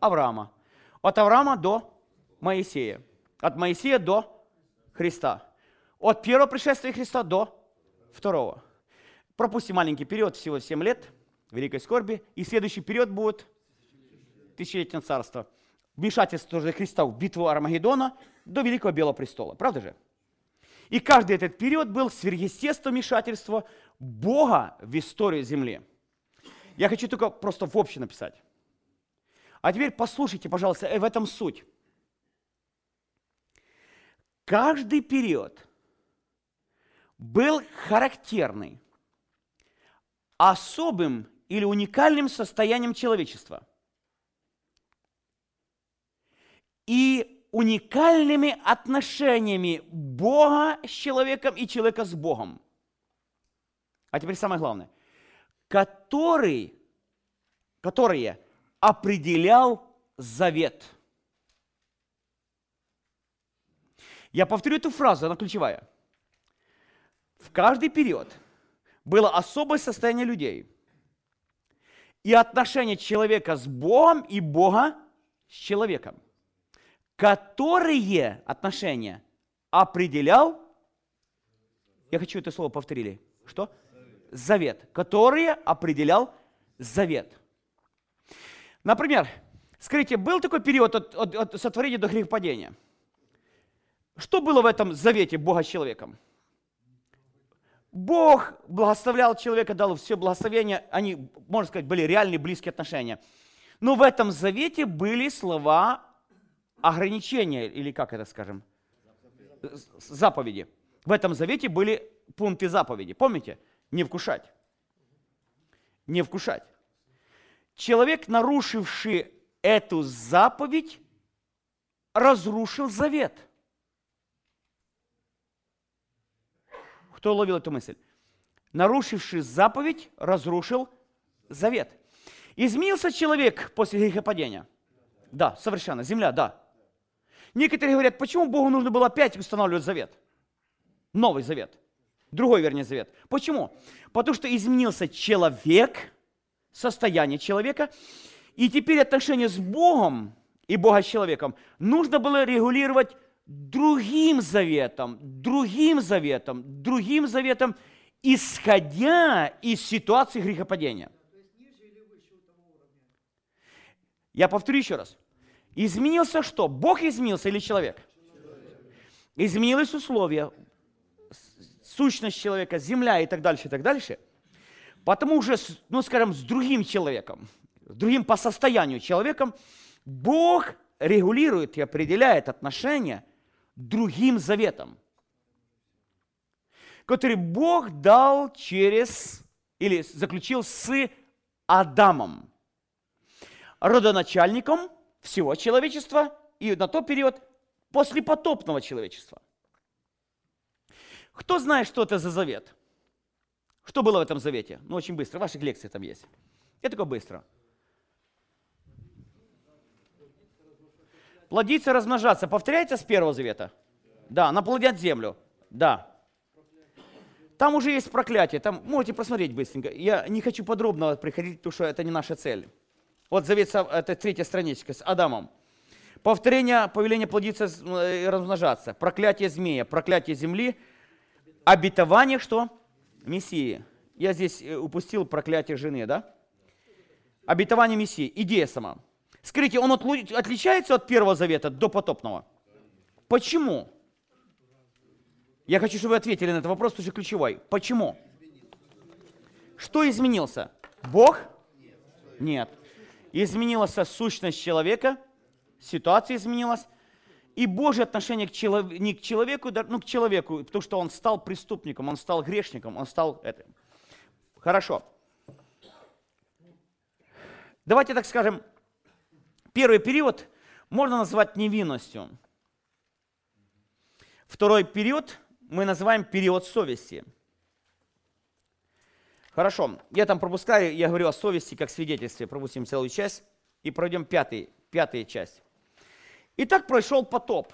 Авраама. От Авраама до Моисея. От Моисея до Христа. От первого пришествия Христа до второго. Пропустим маленький период, всего 7 лет, великой скорби, и следующий период будет тысячелетнее царство вмешательство Христа в битву Армагеддона до Великого Белого престола. Правда же? И каждый этот период был сверхъестественное вмешательство Бога в историю Земли. Я хочу только просто в общем написать. А теперь послушайте, пожалуйста, в этом суть. Каждый период был характерный особым или уникальным состоянием человечества и уникальными отношениями Бога с человеком и человека с Богом. А теперь самое главное. Который, которые определял завет. Я повторю эту фразу, она ключевая. В каждый период было особое состояние людей и отношение человека с Богом и Бога с человеком, которые отношения определял, я хочу это слово повторили, что? Завет, которые определял завет – Например, скажите, был такой период от, от, от сотворения до грехопадения? Что было в этом завете Бога с человеком? Бог благословлял человека, дал все благословения, они, можно сказать, были реальные близкие отношения. Но в этом завете были слова ограничения, или как это скажем, заповеди. В этом завете были пункты заповеди. Помните? Не вкушать. Не вкушать человек, нарушивший эту заповедь, разрушил завет. Кто ловил эту мысль? Нарушивший заповедь, разрушил завет. Изменился человек после грехопадения? Да, совершенно. Земля, да. Некоторые говорят, почему Богу нужно было опять устанавливать завет? Новый завет. Другой, вернее, завет. Почему? Потому что изменился человек – состояние человека. И теперь отношения с Богом и Бога с человеком нужно было регулировать другим заветом, другим заветом, другим заветом, исходя из ситуации грехопадения. Я повторю еще раз. Изменился что? Бог изменился или человек? Изменилось условия, сущность человека, земля и так дальше, и так дальше – Потому уже, ну скажем, с другим человеком, с другим по состоянию человеком, Бог регулирует и определяет отношения другим заветом, который Бог дал через, или заключил с Адамом, родоначальником всего человечества и на тот период после потопного человечества. Кто знает, что это за завет? Что было в этом завете? Ну, очень быстро. Ваши лекции там есть. Я только быстро. Плодиться, размножаться. Повторяется с первого завета? Да. Наплодят землю? Да. Там уже есть проклятие. Там можете посмотреть быстренько. Я не хочу подробно приходить, потому что это не наша цель. Вот завет, это третья страничка с Адамом. Повторение, повеление плодиться и размножаться. Проклятие змея, проклятие земли. Обетование что? Мессии. Я здесь э, упустил проклятие жены, да? Обетование Мессии, идея сама. Скажите, он отличается от Первого Завета до потопного? Почему? Я хочу, чтобы вы ответили на этот вопрос, потому что ключевой. Почему? Что изменился? Бог? Нет. Изменилась сущность человека, ситуация изменилась, и Божье отношение к челов... не к человеку, ну к человеку, потому что он стал преступником, он стал грешником, он стал этим. Хорошо. Давайте так скажем, первый период можно назвать невинностью. Второй период мы называем период совести. Хорошо, я там пропускаю, я говорю о совести как свидетельстве, пропустим целую часть и пройдем пятый, пятую часть. И так прошел потоп.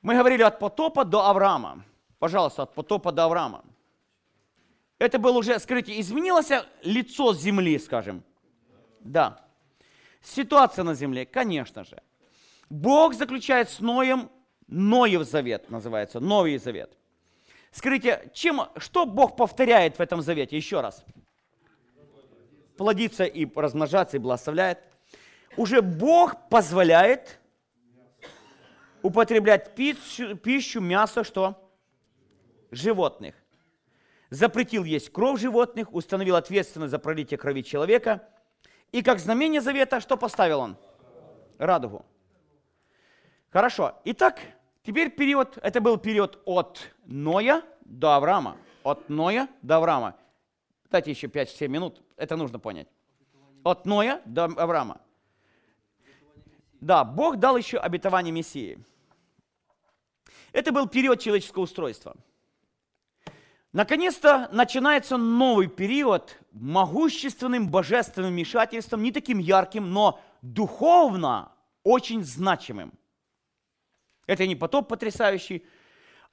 Мы говорили от потопа до Авраама. Пожалуйста, от потопа до Авраама. Это было уже, скажите, изменилось лицо земли, скажем? Да. Ситуация на земле, конечно же. Бог заключает с Ноем Ноев завет, называется, Новый завет. Скажите, чем, что Бог повторяет в этом завете? Еще раз. Плодиться и размножаться и благословляет – уже Бог позволяет употреблять пищу, пищу мясо, что? Животных. Запретил есть кровь животных, установил ответственность за пролитие крови человека. И как знамение завета, что поставил он? Радугу. Хорошо. Итак, теперь период, это был период от Ноя до Авраама. От Ноя до Авраама. Дайте еще 5-7 минут, это нужно понять. От Ноя до Авраама. Да, Бог дал еще обетование Мессии. Это был период человеческого устройства. Наконец-то начинается новый период могущественным божественным вмешательством, не таким ярким, но духовно очень значимым. Это не потоп потрясающий,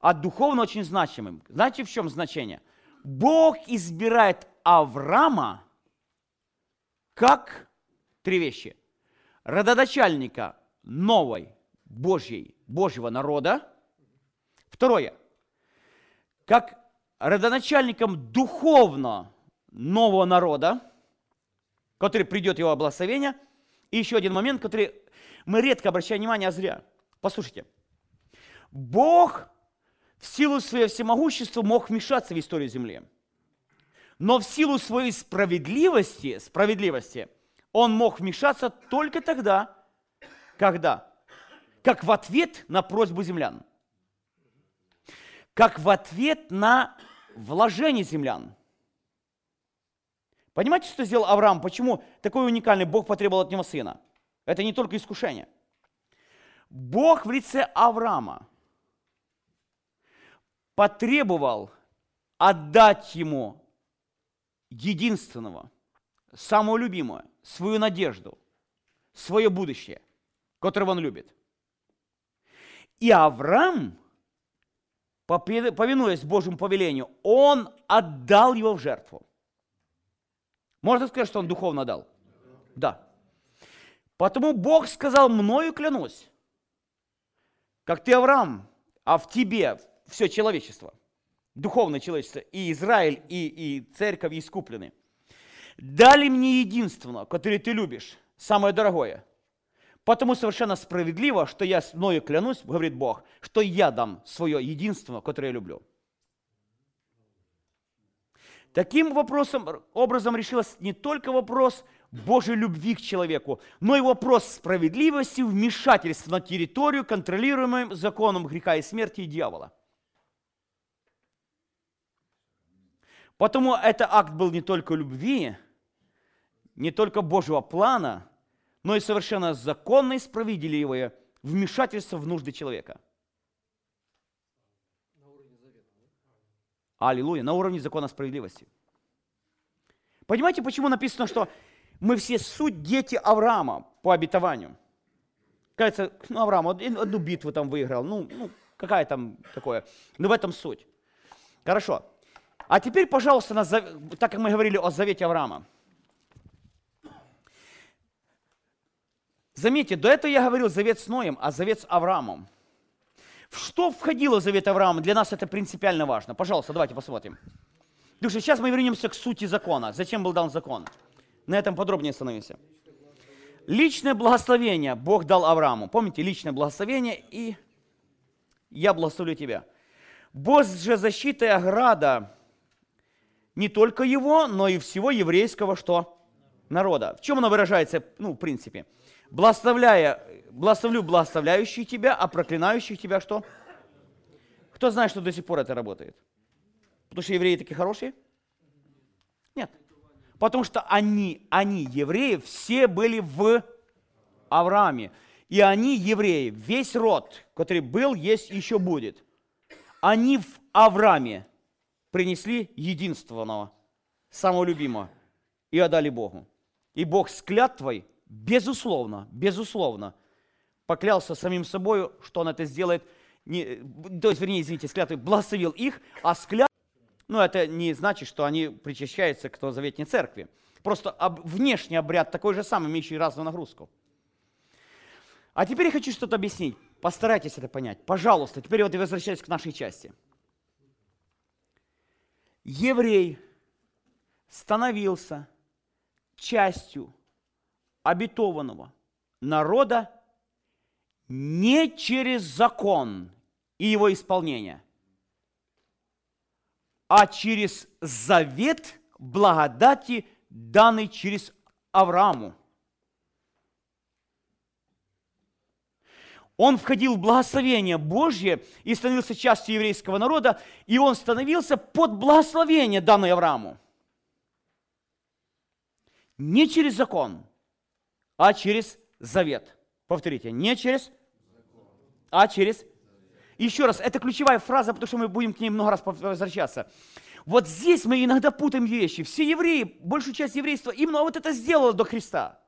а духовно очень значимым. Знаете, в чем значение? Бог избирает Авраама как три вещи. Родоначальника новой Божьей, Божьего народа. Второе. Как родоначальником духовно нового народа, который придет его благословение. И еще один момент, который мы редко обращаем внимание, а зря. Послушайте. Бог в силу своего всемогущества мог вмешаться в историю Земли. Но в силу своей справедливости, справедливости, он мог вмешаться только тогда, когда? Как в ответ на просьбу землян. Как в ответ на вложение землян. Понимаете, что сделал Авраам? Почему такой уникальный Бог потребовал от него сына? Это не только искушение. Бог в лице Авраама потребовал отдать ему единственного, самого любимого, свою надежду, свое будущее, которого он любит. И Авраам, повинуясь Божьему повелению, он отдал его в жертву. Можно сказать, что он духовно дал? Да. Потому Бог сказал, мною клянусь, как ты, Авраам, а в тебе все человечество духовное человечество, и Израиль, и, и церковь искуплены. Дали мне единственное, которое ты любишь, самое дорогое. Потому совершенно справедливо, что я с мною клянусь, говорит Бог, что я дам свое единственное, которое я люблю. Таким вопросом, образом решилось не только вопрос Божьей любви к человеку, но и вопрос справедливости вмешательства на территорию, контролируемую законом греха и смерти и дьявола – Потому это акт был не только любви, не только Божьего плана, но и совершенно законное и справедливое вмешательство в нужды человека. Аллилуйя, на уровне закона справедливости. Понимаете, почему написано, что мы все суть дети Авраама по обетованию? Кажется, ну, Авраам одну битву там выиграл, ну, ну какая там такое. Но в этом суть. Хорошо. А теперь, пожалуйста, на, так как мы говорили о завете Авраама. Заметьте, до этого я говорил завет с Ноем, а завет с Авраамом. В что входило в завет Авраама? Для нас это принципиально важно. Пожалуйста, давайте посмотрим. Что сейчас мы вернемся к сути закона. Зачем был дан закон? На этом подробнее остановимся. Личное благословение Бог дал Аврааму. Помните, личное благословение и я благословлю тебя. Божья защита и ограда не только его, но и всего еврейского что? Народа. В чем оно выражается, ну, в принципе? Благословляя, благословлю благословляющих тебя, а проклинающих тебя что? Кто знает, что до сих пор это работает? Потому что евреи такие хорошие? Нет. Потому что они, они, евреи, все были в Аврааме. И они, евреи, весь род, который был, есть, еще будет. Они в Аврааме принесли единственного, самого любимого, и отдали Богу. И Бог с клятвой, безусловно, безусловно, поклялся самим собой, что он это сделает, не, то есть, вернее, извините, с клятвой благословил их, а с ну, это не значит, что они причащаются к Заветной Церкви. Просто об, внешний обряд такой же самый, имеющий разную нагрузку. А теперь я хочу что-то объяснить. Постарайтесь это понять. Пожалуйста, теперь вот я возвращаюсь к нашей части еврей становился частью обетованного народа не через закон и его исполнение, а через завет благодати, данный через Аврааму. Он входил в благословение Божье и становился частью еврейского народа, и он становился под благословение, данное Аврааму. Не через закон, а через завет. Повторите, не через, а через. Еще раз, это ключевая фраза, потому что мы будем к ней много раз возвращаться. Вот здесь мы иногда путаем вещи. Все евреи, большую часть еврейства, именно вот это сделало до Христа.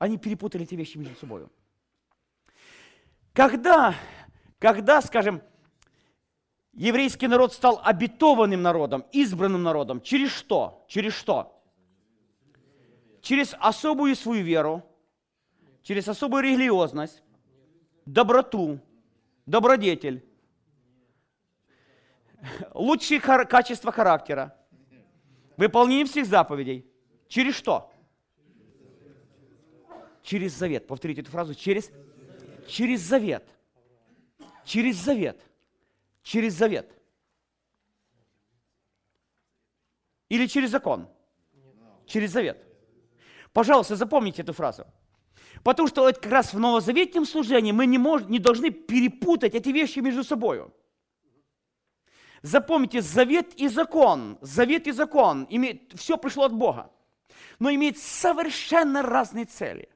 Они перепутали эти вещи между собой. Когда, когда, скажем, еврейский народ стал обетованным народом, избранным народом, через что? Через что? через особую свою веру, через особую религиозность, доброту, добродетель, лучшие хар- качества характера, выполнение всех заповедей. Через что? Через завет. Повторите эту фразу. Через, через завет. Через завет. Через завет. Или через закон. Через завет. Пожалуйста, запомните эту фразу. Потому что вот как раз в новозаветнем служении мы не, мож, не должны перепутать эти вещи между собой. Запомните, завет и закон, завет и закон, имеет, все пришло от Бога, но имеет совершенно разные цели.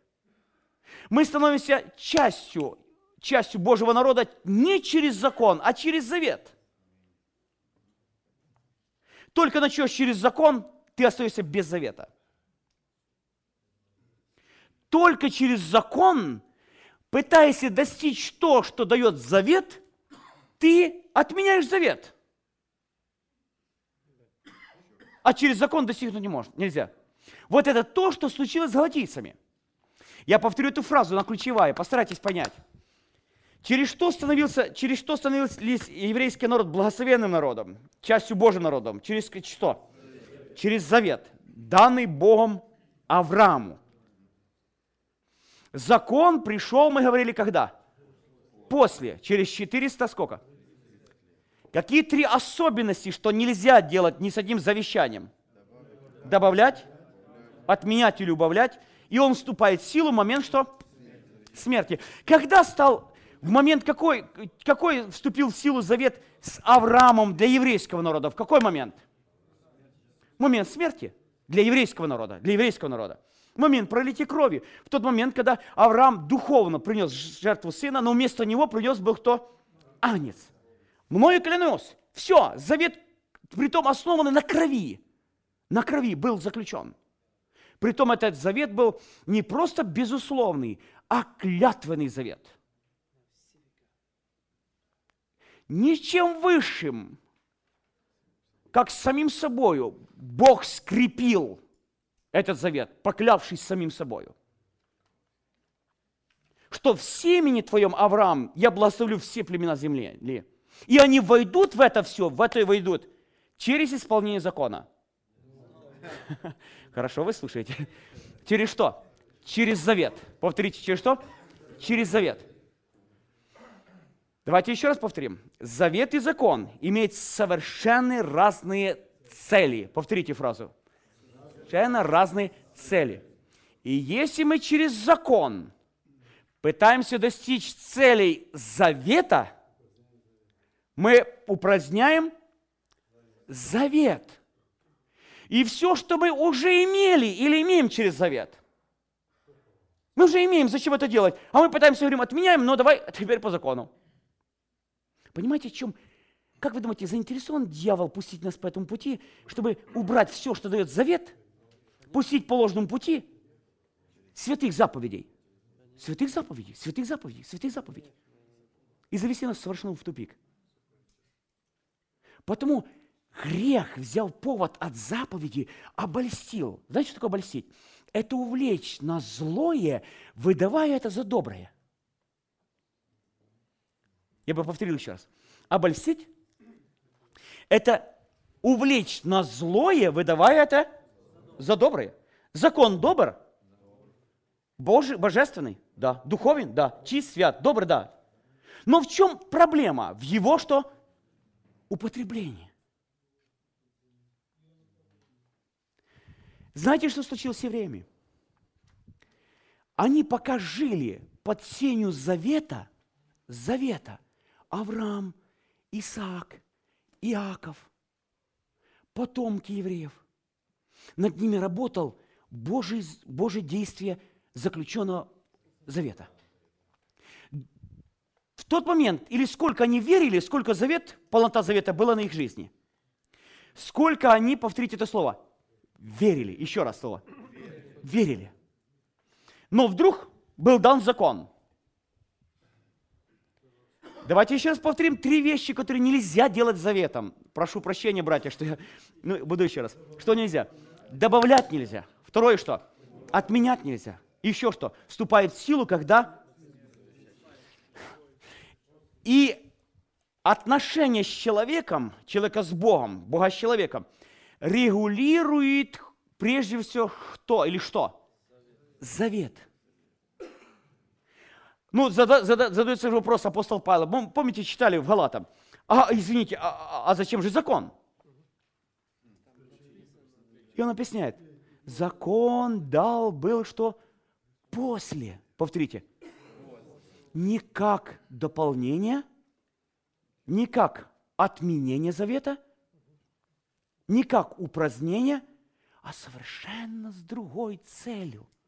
Мы становимся частью, частью Божьего народа не через закон, а через завет. Только начнешь через закон, ты остаешься без завета – только через закон, пытаясь достичь то, что дает завет, ты отменяешь завет. А через закон достигнуть не может, нельзя. Вот это то, что случилось с галатийцами. Я повторю эту фразу, она ключевая, постарайтесь понять. Через что, становился, через что становился еврейский народ благословенным народом, частью Божьим народом? Через что? Через завет, данный Богом Аврааму. Закон пришел, мы говорили, когда? После, через 400 сколько? Какие три особенности, что нельзя делать ни с одним завещанием? Добавлять, отменять или убавлять. И он вступает в силу в момент что? Смерти. Когда стал, в момент какой, какой вступил в силу завет с Авраамом для еврейского народа? В какой момент? Момент смерти для еврейского народа. Для еврейского народа момент пролития крови. В тот момент, когда Авраам духовно принес жертву сына, но вместо него принес был кто? Агнец. Мною клянусь. Все, завет, притом основанный на крови. На крови был заключен. Притом этот завет был не просто безусловный, а клятвенный завет. Ничем высшим, как самим собою, Бог скрепил этот завет, поклявшись самим собою. Что в семени твоем, Авраам, я благословлю все племена земли. И они войдут в это все, в это и войдут через исполнение закона. Хорошо, вы слушаете. *laughs* Через что? Через завет. Повторите, через что? Через завет. Давайте еще раз повторим. Завет и закон имеют совершенно разные цели. Повторите фразу совершенно разные цели. И если мы через закон пытаемся достичь целей завета, мы упраздняем завет. И все, что мы уже имели или имеем через завет, мы уже имеем, зачем это делать? А мы пытаемся, говорим, отменяем, но давай теперь по закону. Понимаете, в чем? Как вы думаете, заинтересован дьявол пустить нас по этому пути, чтобы убрать все, что дает завет – пустить по ложному пути святых заповедей. Святых заповедей, святых заповедей, святых заповедей. И завести нас совершенно в тупик. Потому грех взял повод от заповеди, обольстил. Знаете, что такое обольстить? Это увлечь на злое, выдавая это за доброе. Я бы повторил еще раз. Обольстить – это увлечь на злое, выдавая это за доброе. Закон добр, Божий, божественный, Да. Духовен? Да. Чист, свят, добрый? Да. Но в чем проблема? В его что? Употреблении. Знаете, что случилось с евреями? Они пока жили под сенью завета, завета, Авраам, Исаак, Иаков, потомки евреев. Над ними работал Божий, Божье действие заключенного завета. В тот момент, или сколько они верили, сколько завет, полнота завета была на их жизни. Сколько они, повторите это слово, верили. Еще раз слово. Верили. Но вдруг был дан закон. Давайте еще раз повторим три вещи, которые нельзя делать заветом. Прошу прощения, братья, что я... Ну, буду еще раз. Что нельзя? Добавлять нельзя. Второе что? Отменять нельзя. Еще что? Вступает в силу, когда... И отношение с человеком, человека с Богом, Бога с человеком, регулирует прежде всего кто или что? Завет. Ну, зада, зада, задается вопрос апостол Павел. Помните, читали в Галатам? А, извините, а, а, а зачем же закон? И он объясняет. Закон дал был что? После. Повторите. Не как дополнение, не как отменение завета, не как упразднение, а совершенно с другой целью –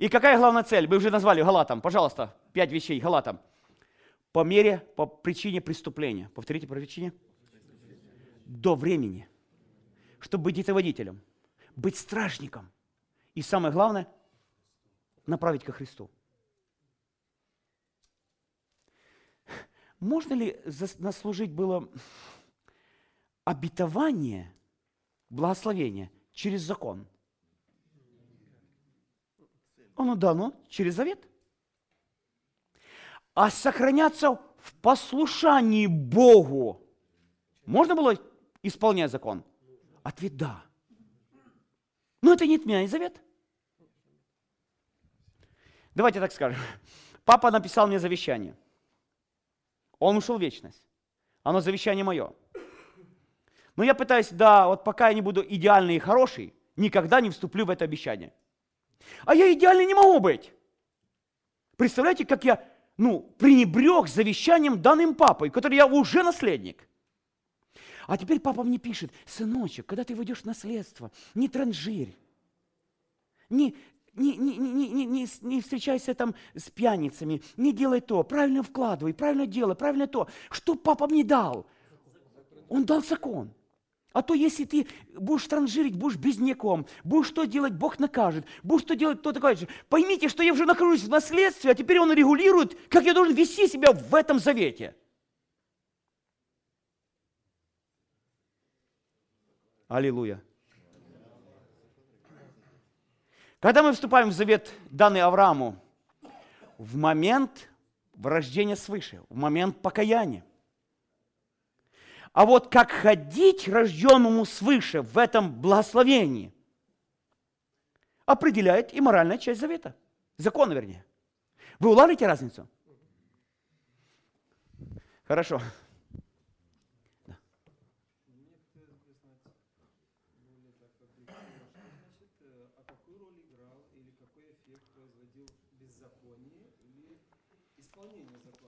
И какая главная цель? Мы уже назвали Галатам. Пожалуйста, пять вещей Галатам. По мере, по причине преступления. Повторите по причине. До времени. Чтобы быть детоводителем. Быть стражником. И самое главное, направить ко Христу. Можно ли нас служить было обетование, благословение через закон – оно дано через завет. А сохраняться в послушании Богу можно было исполнять закон? Ответ – да. Но это не отменяет завет. Давайте так скажем. Папа написал мне завещание. Он ушел в вечность. Оно завещание мое. Но я пытаюсь, да, вот пока я не буду идеальный и хороший, никогда не вступлю в это обещание. А я идеальный не могу быть. Представляете, как я ну, пренебрег завещанием данным папой, который я уже наследник. А теперь папа мне пишет, сыночек, когда ты войдешь в наследство, не транжирь, не, не, не, не, не, не, не встречайся там с пьяницами, не делай то, правильно вкладывай, правильно делай, правильно то. Что папа мне дал? Он дал закон. А то если ты будешь транжирить, будешь безняком, будешь что делать, Бог накажет, будешь что делать, то такое же. Поймите, что я уже нахожусь в наследстве, а теперь Он регулирует, как я должен вести себя в этом завете. Аллилуйя. Когда мы вступаем в завет, данный Аврааму, в момент рождения свыше, в момент покаяния, а вот как ходить рожденному свыше в этом благословении, определяет и моральная часть завета. Закона, вернее. Вы улавливаете разницу? Хорошо.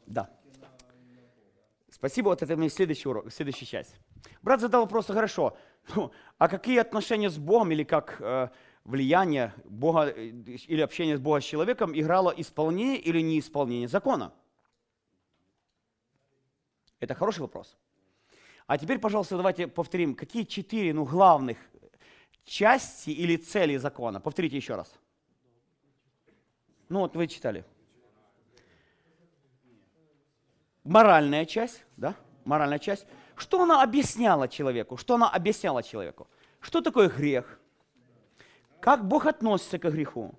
Да. Спасибо, вот это мой следующий урок, следующая часть. Брат задал вопрос, хорошо, ну, а какие отношения с Богом или как э, влияние Бога э, или общение с Богом с человеком играло исполнение или неисполнение закона? Это хороший вопрос. А теперь, пожалуйста, давайте повторим, какие четыре ну, главных части или цели закона? Повторите еще раз. Ну вот вы читали. Моральная часть, да, моральная часть, что она объясняла человеку, что она объясняла человеку, что такое грех, как Бог относится к греху,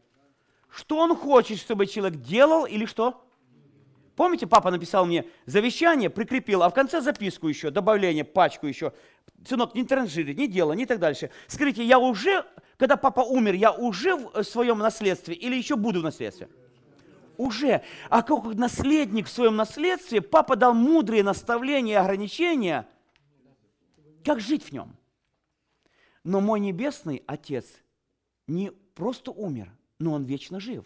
что Он хочет, чтобы человек делал или что? Помните, папа написал мне завещание, прикрепил, а в конце записку еще, добавление, пачку еще сынок, не транжири, не делай, не так дальше. Скажите, я уже, когда папа умер, я уже в э, своем наследстве или еще буду в наследстве? Уже. А как наследник в своем наследстве, папа дал мудрые наставления и ограничения, как жить в нем. Но мой небесный Отец не просто умер, но он вечно жив.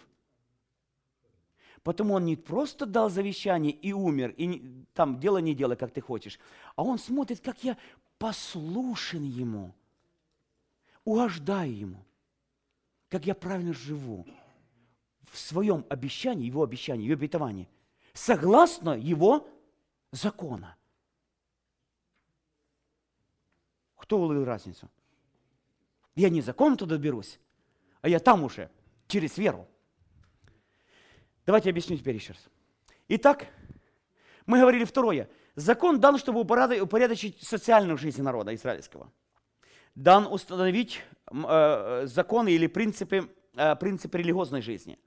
Потому он не просто дал завещание и умер, и там делай, не делай, как ты хочешь, а он смотрит, как я послушен ему, угождаю ему, как я правильно живу в своем обещании, его обещании, его обетовании, согласно его закона. Кто уловил разницу? Я не законом туда доберусь, а я там уже, через веру. Давайте объясню теперь еще раз. Итак, мы говорили второе. Закон дан, чтобы упорядо- упорядочить социальную жизнь народа израильского. Дан установить м, э, законы или принципы, э, принципы религиозной жизни.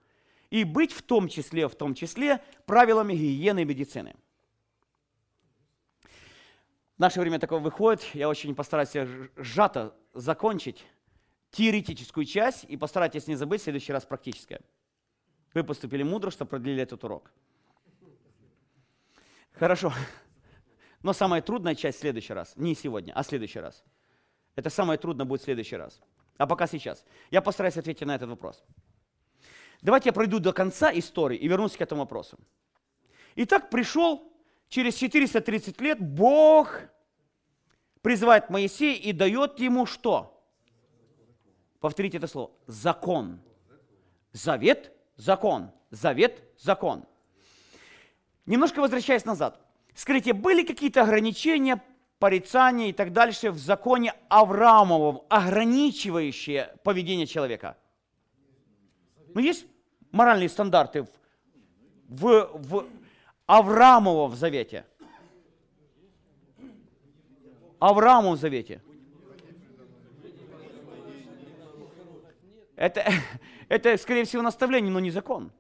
И быть в том числе, в том числе правилами гигиены и медицины. В наше время такое выходит, я очень постараюсь сжато закончить теоретическую часть и постарайтесь не забыть в следующий раз практическое. Вы поступили мудро, что продлили этот урок. Хорошо. Но самая трудная часть в следующий раз. Не сегодня, а в следующий раз. Это самое трудное будет в следующий раз. А пока сейчас. Я постараюсь ответить на этот вопрос. Давайте я пройду до конца истории и вернусь к этому вопросу. Итак, пришел через 430 лет Бог призывает Моисея и дает ему что? Повторите это слово. Закон. Завет, закон. Завет, закон. Немножко возвращаясь назад. Скажите, были какие-то ограничения, порицания и так дальше в законе Авраамовом, ограничивающие поведение человека? Ну, есть моральные стандарты в, в, в Авраамовом завете. Авраамовом завете. Это, *laughs* это, скорее всего, наставление, но не закон.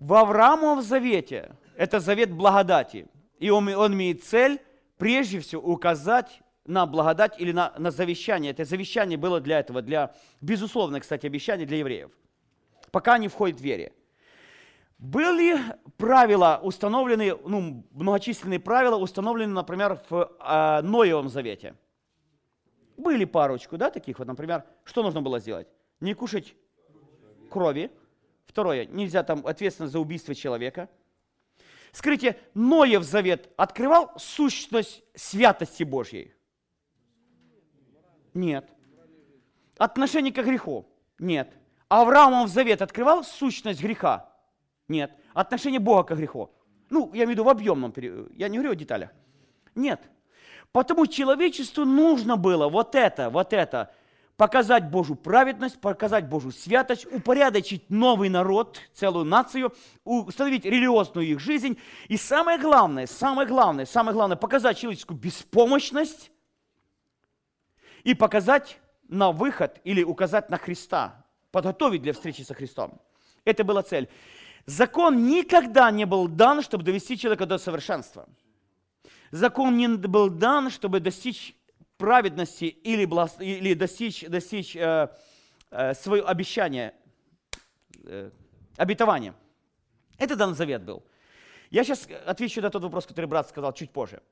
В Авраамовом завете, это завет благодати, и он, он имеет цель, прежде всего, указать на благодать или на, на завещание. Это завещание было для этого, для, безусловно, кстати, обещание для евреев, пока они входят в вере. Были правила установлены, ну, многочисленные правила установлены, например, в э, Ноевом завете. Были парочку, да, таких вот, например, что нужно было сделать? Не кушать крови. Второе, нельзя там ответственность за убийство человека. Скажите, Ноев завет открывал сущность святости Божьей? Нет. Отношение к греху? Нет. Авраамов завет открывал сущность греха? Нет. Отношение Бога к греху? Ну, я имею в виду в объемном, я не говорю о деталях. Нет. Потому человечеству нужно было вот это, вот это, показать Божью праведность, показать Божью святость, упорядочить новый народ, целую нацию, установить религиозную их жизнь. И самое главное, самое главное, самое главное, показать человеческую беспомощность и показать на выход или указать на Христа, подготовить для встречи со Христом. Это была цель. Закон никогда не был дан, чтобы довести человека до совершенства. Закон не был дан, чтобы достичь праведности или, благ- или достичь, достичь э, э, свое обещание, э, обетование. Это дан завет был. Я сейчас отвечу на тот вопрос, который брат сказал чуть позже.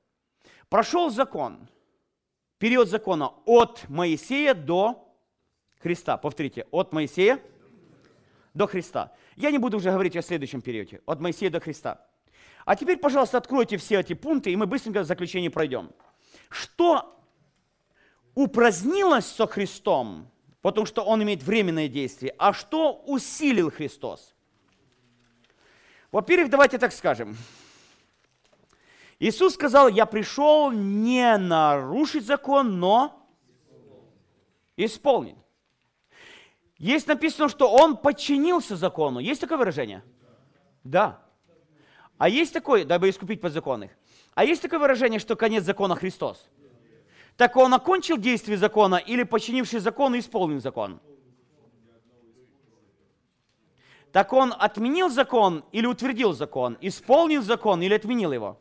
Прошел закон, период закона от Моисея до Христа. Повторите, от Моисея до Христа. Я не буду уже говорить о следующем периоде, от Моисея до Христа. А теперь, пожалуйста, откройте все эти пункты, и мы быстренько в заключение пройдем. Что упразднилось со Христом, потому что Он имеет временное действие, а что усилил Христос? Во-первых, давайте так скажем. Иисус сказал, я пришел не нарушить закон, но исполнить. Есть написано, что Он подчинился закону. Есть такое выражение? Да. А есть такое, дабы искупить подзаконных. А есть такое выражение, что конец закона Христос? Так он окончил действие закона или, починивший закон, исполнил закон? Так он отменил закон или утвердил закон? Исполнил закон или отменил его?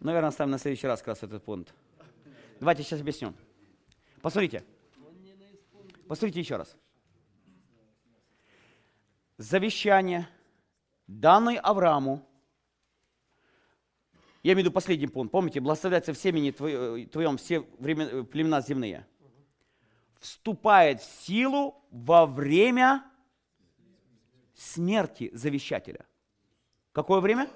Наверное, оставим на следующий раз как раз этот пункт. Давайте сейчас объясню. Посмотрите. Посмотрите еще раз. Завещание, данное Аврааму, я имею в виду последний пункт, помните, благословляется в семени твоем, твоем все времена, племена земные, вступает в силу во время смерти завещателя. Какое время?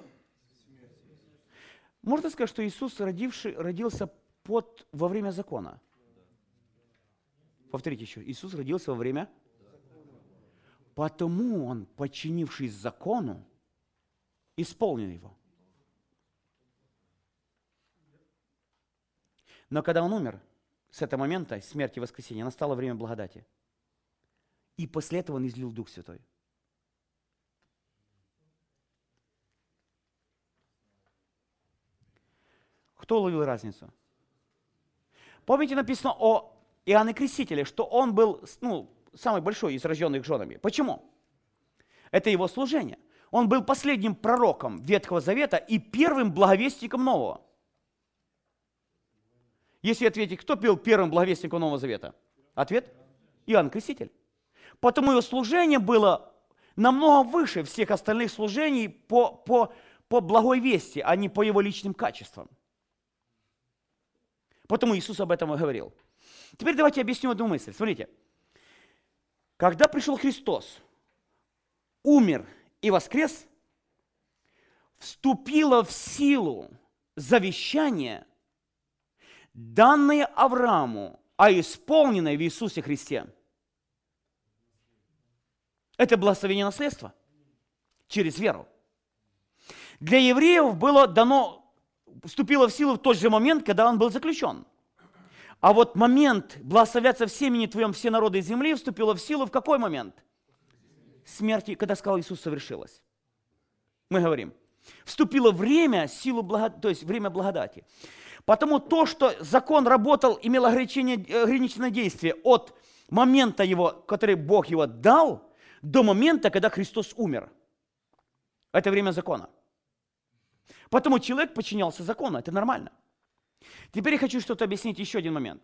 Можно сказать, что Иисус родивший, родился под, во время закона. Повторите еще. Иисус родился во время? Потому Он, подчинившись закону, исполнил его. Но когда Он умер, с этого момента, смерти и воскресения, настало время благодати. И после этого Он излил Дух Святой. Кто уловил разницу? Помните, написано о Иоанне Крестителе, что он был ну, самый большой из рожденных женами. Почему? Это его служение. Он был последним пророком Ветхого Завета и первым благовестником Нового. Если ответить, кто был первым благовестником Нового Завета? Ответ – Иоанн Креститель. Потому его служение было намного выше всех остальных служений по, по, по благой вести, а не по его личным качествам. Потому Иисус об этом и говорил. Теперь давайте объясню одну мысль. Смотрите. Когда пришел Христос, умер и воскрес, вступило в силу завещание, данное Аврааму, а исполненное в Иисусе Христе. Это благословение наследства через веру. Для евреев было дано вступила в силу в тот же момент, когда он был заключен. А вот момент благословятся в семени твоем все народы земли вступила в силу в какой момент? Смерти, когда сказал Иисус совершилась. Мы говорим, вступило время, силу благо... то есть время благодати. Потому то, что закон работал, имел ограничение, ограниченное действие от момента его, который Бог его дал, до момента, когда Христос умер. Это время закона. Потому человек подчинялся закону, это нормально. Теперь я хочу что-то объяснить, еще один момент.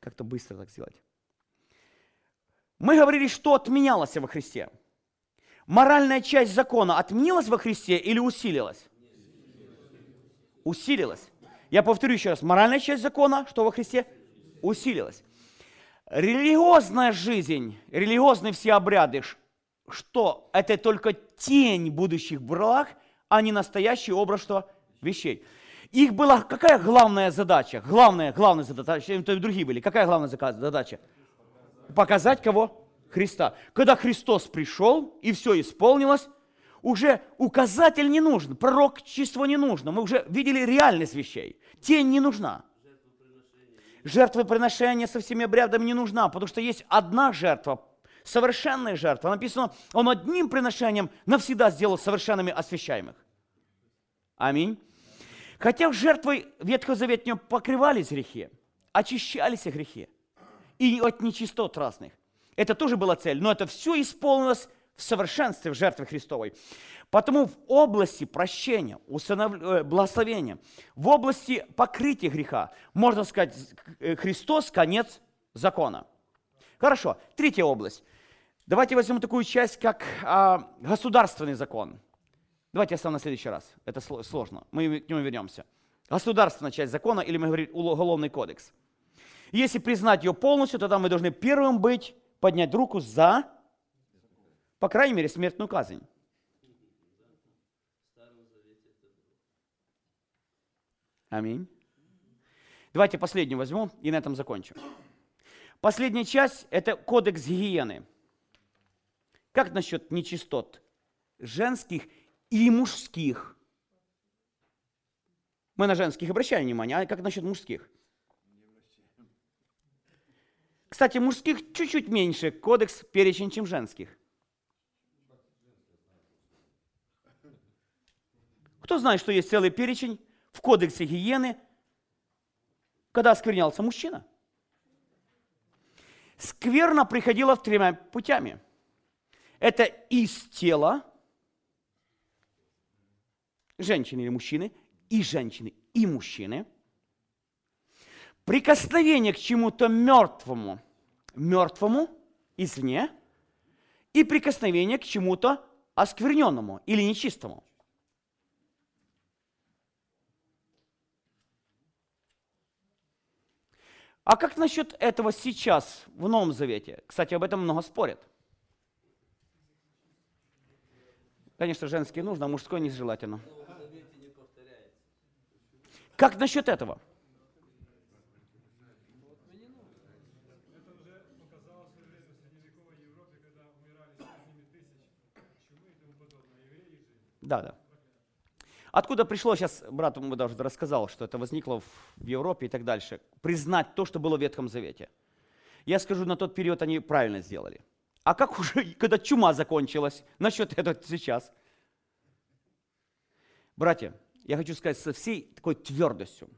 Как-то быстро так сделать. Мы говорили, что отменялось во Христе. Моральная часть закона отменилась во Христе или усилилась? Усилилась. Я повторю еще раз. Моральная часть закона, что во Христе? Усилилась. Религиозная жизнь, религиозные все обряды, что это только тень будущих благ, а не настоящий образ что? Вещей. Их была какая главная задача? Главная, главная задача, то и другие были. Какая главная задача? Показать кого? Христа. Когда Христос пришел и все исполнилось, уже указатель не нужен, пророчество не нужно. Мы уже видели реальность вещей. Тень не нужна. Жертвоприношение со всеми обрядами не нужна, потому что есть одна жертва, совершенная жертва. Написано, он одним приношением навсегда сделал совершенными освящаемых. Аминь. Хотя в жертвой Ветхозаветнего покрывались грехи, очищались грехи и от нечистот разных. Это тоже была цель, но это все исполнилось в совершенстве в жертве Христовой. Потому в области прощения, усынов... Э, благословения, в области покрытия греха, можно сказать, э, Христос – конец закона. Хорошо, третья область. Давайте возьмем такую часть, как а, государственный закон. Давайте я оставлю на следующий раз. Это сложно. Мы к нему вернемся. Государственная часть закона, или мы говорим уголовный кодекс. Если признать ее полностью, тогда мы должны первым быть, поднять руку за, по крайней мере, смертную казнь. Аминь. Давайте последнюю возьму и на этом закончу. Последняя часть – это кодекс гигиены – как насчет нечистот? Женских и мужских. Мы на женских обращаем внимание, а как насчет мужских? Кстати, мужских чуть-чуть меньше кодекс перечень, чем женских. Кто знает, что есть целый перечень в кодексе гигиены, когда осквернялся мужчина? Скверно приходила в тремя путями – это из тела, женщины или мужчины, и женщины, и мужчины, прикосновение к чему-то мертвому, мертвому извне, и прикосновение к чему-то оскверненному или нечистому. А как насчет этого сейчас в Новом Завете? Кстати, об этом много спорят. Конечно, женский нужно, а мужской нежелательно. Как насчет этого? Да, да. Откуда пришло, сейчас брат ему даже рассказал, что это возникло в Европе и так дальше, признать то, что было в Ветхом Завете. Я скажу, на тот период они правильно сделали. А как *laughs* уже, когда чума закончилась, насчет этого сейчас? Братья, я хочу сказать со всей такой твердостью.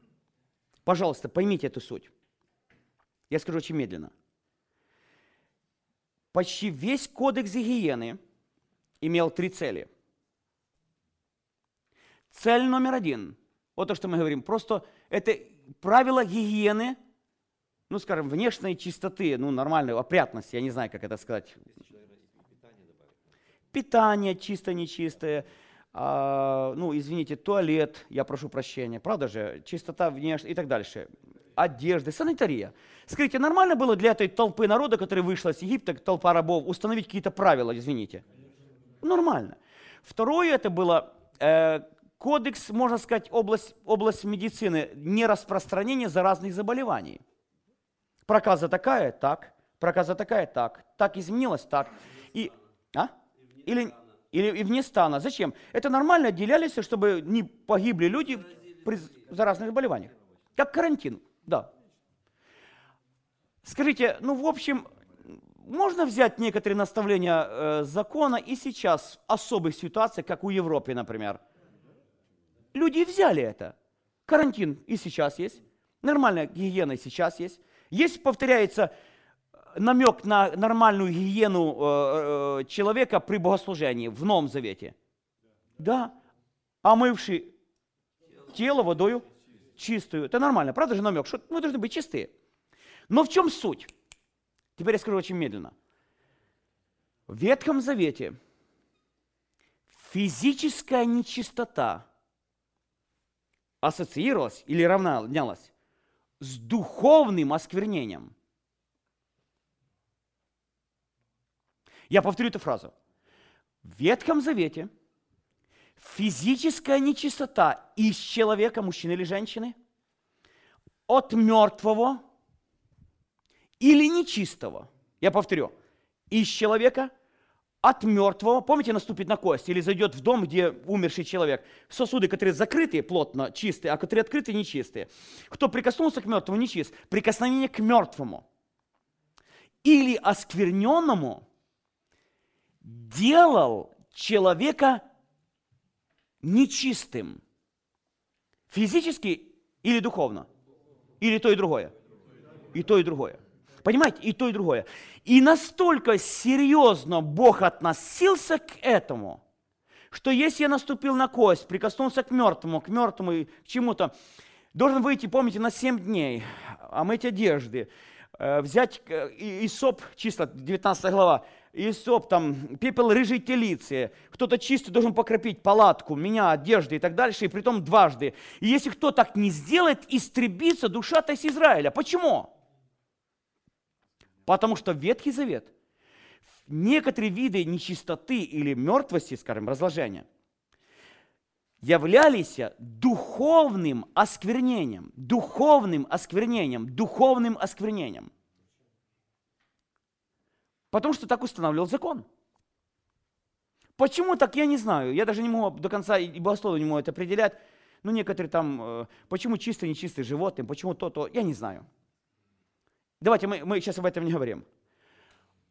Пожалуйста, поймите эту суть. Я скажу очень медленно. Почти весь кодекс гигиены имел три цели. Цель номер один. Вот то, что мы говорим. Просто это правила гигиены, ну, скажем, внешней чистоты, ну, нормальной опрятности, я не знаю, как это сказать. Питание чистое, нечистое, а, ну, извините, туалет, я прошу прощения, правда же, чистота внешняя и так дальше, одежды, санитария. Скажите, нормально было для этой толпы народа, которая вышла из Египта, толпа рабов, установить какие-то правила, извините? Нормально. Второе, это было э, кодекс, можно сказать, область, область медицины, нераспространения заразных заболеваний. Проказа такая, так, проказа такая, так, так изменилась, так. И, а? Или, или и вне стана. Зачем? Это нормально отделялись, чтобы не погибли люди при заразных заболеваниях. Как карантин, да. Скажите, ну, в общем, можно взять некоторые наставления э, закона и сейчас в особых ситуациях, как у Европы, например. Люди взяли это. Карантин и сейчас есть. Нормальная гигиена и сейчас есть. Есть, повторяется, намек на нормальную гигиену э, э, человека при богослужении в Новом Завете? Да. Омывший тело водою чистую. Это нормально, правда же намек? Что мы должны быть чистые. Но в чем суть? Теперь я скажу очень медленно. В Ветхом Завете физическая нечистота ассоциировалась или равнялась с духовным осквернением. Я повторю эту фразу. В Ветхом Завете физическая нечистота из человека, мужчины или женщины, от мертвого или нечистого, я повторю, из человека от мертвого, помните, наступит на кость или зайдет в дом, где умерший человек, сосуды, которые закрыты плотно, чистые, а которые открыты, нечистые. Кто прикоснулся к мертвому, нечист. Прикосновение к мертвому или оскверненному делал человека нечистым. Физически или духовно? Или то и другое? И то и другое. Понимаете, и то, и другое. И настолько серьезно Бог относился к этому, что если я наступил на кость, прикоснулся к мертвому, к мертвому и к чему-то, должен выйти, помните, на 7 дней, омыть одежды, э, взять э, Исоп, числа 19 глава, Исоп, там, пепел рыжей телицы, кто-то чистый должен покропить палатку, меня, одежды и так дальше, и притом дважды. И если кто так не сделает, истребится душа-то из Израиля. Почему? Потому что Ветхий Завет, некоторые виды нечистоты или мертвости, скажем, разложения, являлись духовным осквернением, духовным осквернением, духовным осквернением. Потому что так устанавливал закон. Почему так, я не знаю. Я даже не могу до конца, и богословы не могу это определять. Ну, некоторые там, э, почему чистые, нечистые животные, почему то-то, я не знаю. Давайте мы, мы сейчас об этом не говорим.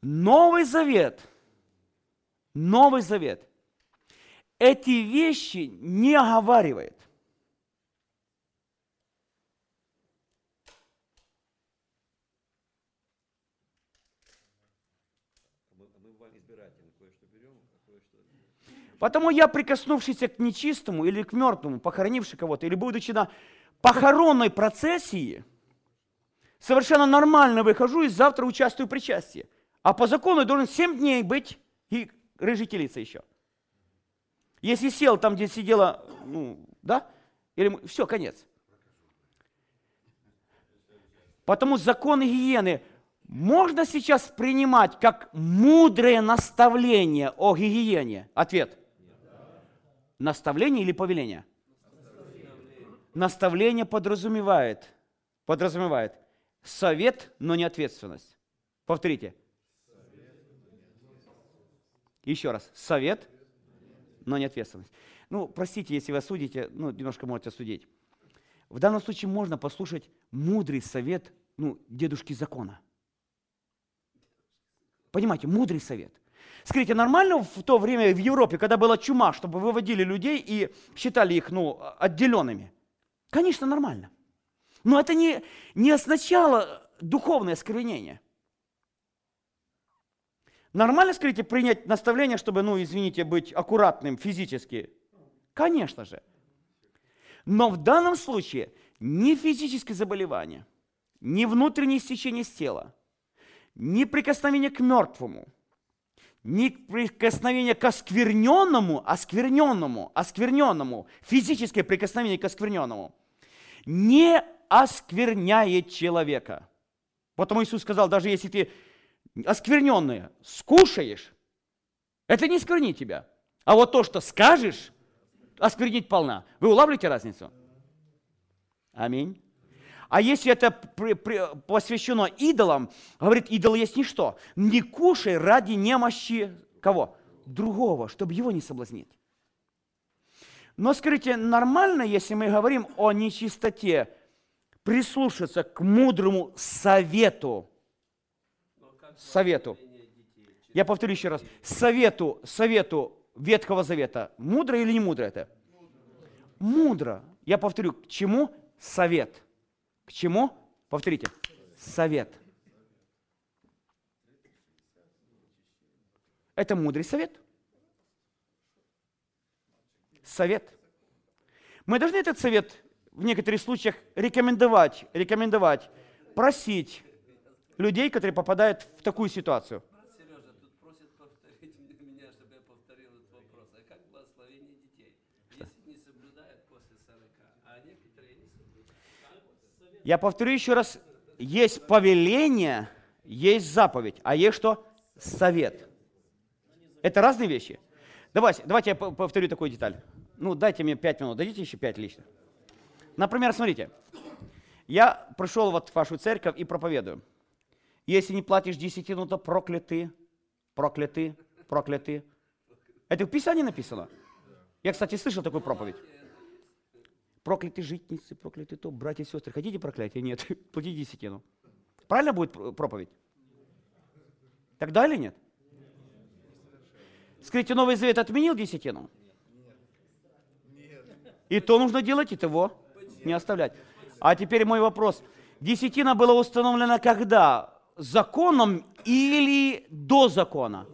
Новый Завет, Новый Завет эти вещи не оговаривает. Потому я, прикоснувшийся к нечистому или к мертвому, похоронивший кого-то, или будучи на похоронной процессии, совершенно нормально выхожу и завтра участвую в причастии. А по закону должен 7 дней быть и рыжий телица еще. Если сел там, где сидела, ну, да, или все, конец. Потому законы гигиены можно сейчас принимать как мудрое наставление о гигиене? Ответ. Наставление или повеление? Наставление, подразумевает, подразумевает совет, но не ответственность. Повторите. Еще раз. Совет, но не ответственность. Ну, простите, если вы судите, ну, немножко можете судить. В данном случае можно послушать мудрый совет ну, дедушки закона. Понимаете, мудрый совет. Скажите, нормально в то время в Европе, когда была чума, чтобы выводили людей и считали их ну, отделенными? Конечно, нормально. Но это не, не означало духовное сквернение. Нормально, скажите, принять наставление, чтобы, ну, извините, быть аккуратным физически? Конечно же. Но в данном случае ни физическое заболевание, ни внутреннее истечение с тела, ни прикосновение к мертвому, ни прикосновение к оскверненному, оскверненному, оскверненному, физическое прикосновение к оскверненному, не оскверняет человека. Потому Иисус сказал, даже если ты оскверненное скушаешь, это не сквернит тебя. А вот то, что скажешь, осквернить полна. Вы улавливаете разницу? Аминь. А если это посвящено идолам, говорит, идол есть ничто. Не кушай ради немощи кого? Другого, чтобы его не соблазнить. Но скажите, нормально, если мы говорим о нечистоте, прислушаться к мудрому совету? Совету. Я повторю еще раз. Совету, совету Ветхого Завета. Мудро или не мудро это? Мудро. Я повторю, к чему? Совет. К чему? Повторите. Совет. Это мудрый совет. Совет. Мы должны этот совет в некоторых случаях рекомендовать, рекомендовать, просить людей, которые попадают в такую ситуацию – Я повторю еще раз, есть повеление, есть заповедь, а есть что? Совет. Это разные вещи. Давайте, давайте я повторю такую деталь. Ну, дайте мне пять минут, дадите еще пять лично. Например, смотрите, я пришел вот в вашу церковь и проповедую. Если не платишь десятину, то прокляты, прокляты, прокляты. Это в Писании написано. Я, кстати, слышал такую проповедь. Прокляты житницы, прокляты то, братья и сестры. Хотите проклятие? Нет. *laughs* Платите десятину. Правильно будет проповедь? Тогда или нет? Скажите, Новый Завет отменил десятину? И то нужно делать, и того не оставлять. А теперь мой вопрос. Десятина была установлена когда? Законом или до закона?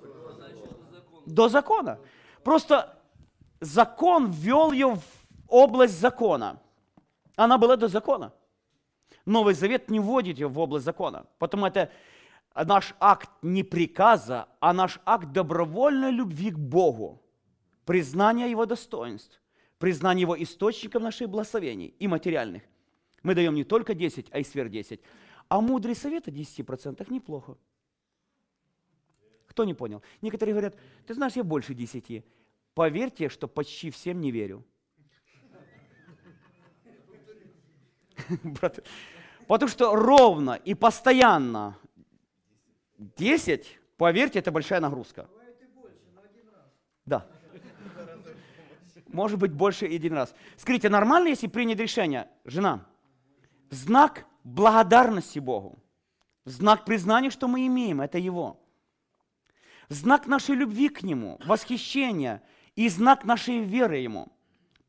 До закона. Просто закон ввел ее в область закона. Она была до закона. Новый Завет не вводит ее в область закона. Потому это наш акт не приказа, а наш акт добровольной любви к Богу, признание Его достоинств, признание Его источников наших благословений и материальных. Мы даем не только 10, а и сверх 10. А мудрый совет о 10% неплохо. Кто не понял? Некоторые говорят, ты знаешь, я больше 10. Поверьте, что почти всем не верю. *laughs* Потому что ровно и постоянно 10, поверьте, это большая нагрузка. Да. Может быть, больше один раз. Скажите, нормально, если принять решение, жена, в знак благодарности Богу, в знак признания, что мы имеем, это Его, в знак нашей любви к Нему, восхищения и знак нашей веры Ему –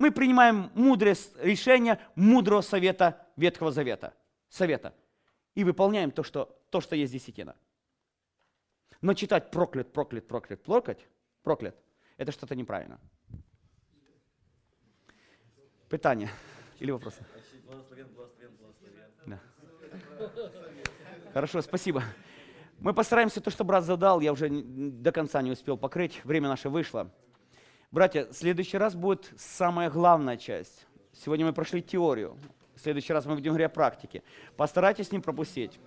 мы принимаем мудрое решение мудрого совета Ветхого Завета, совета, и выполняем то, что, то, что есть десятина. Но читать проклят, проклят, проклят, проклят, проклят, это что-то неправильно. Питание или вопросы? Благословен, благословен, благословен. Да. Хорошо, спасибо. Мы постараемся то, что брат задал, я уже до конца не успел покрыть, время наше вышло. Братья, следующий раз будет самая главная часть. Сегодня мы прошли теорию, в следующий раз мы будем говорить о практике. Постарайтесь не пропустить.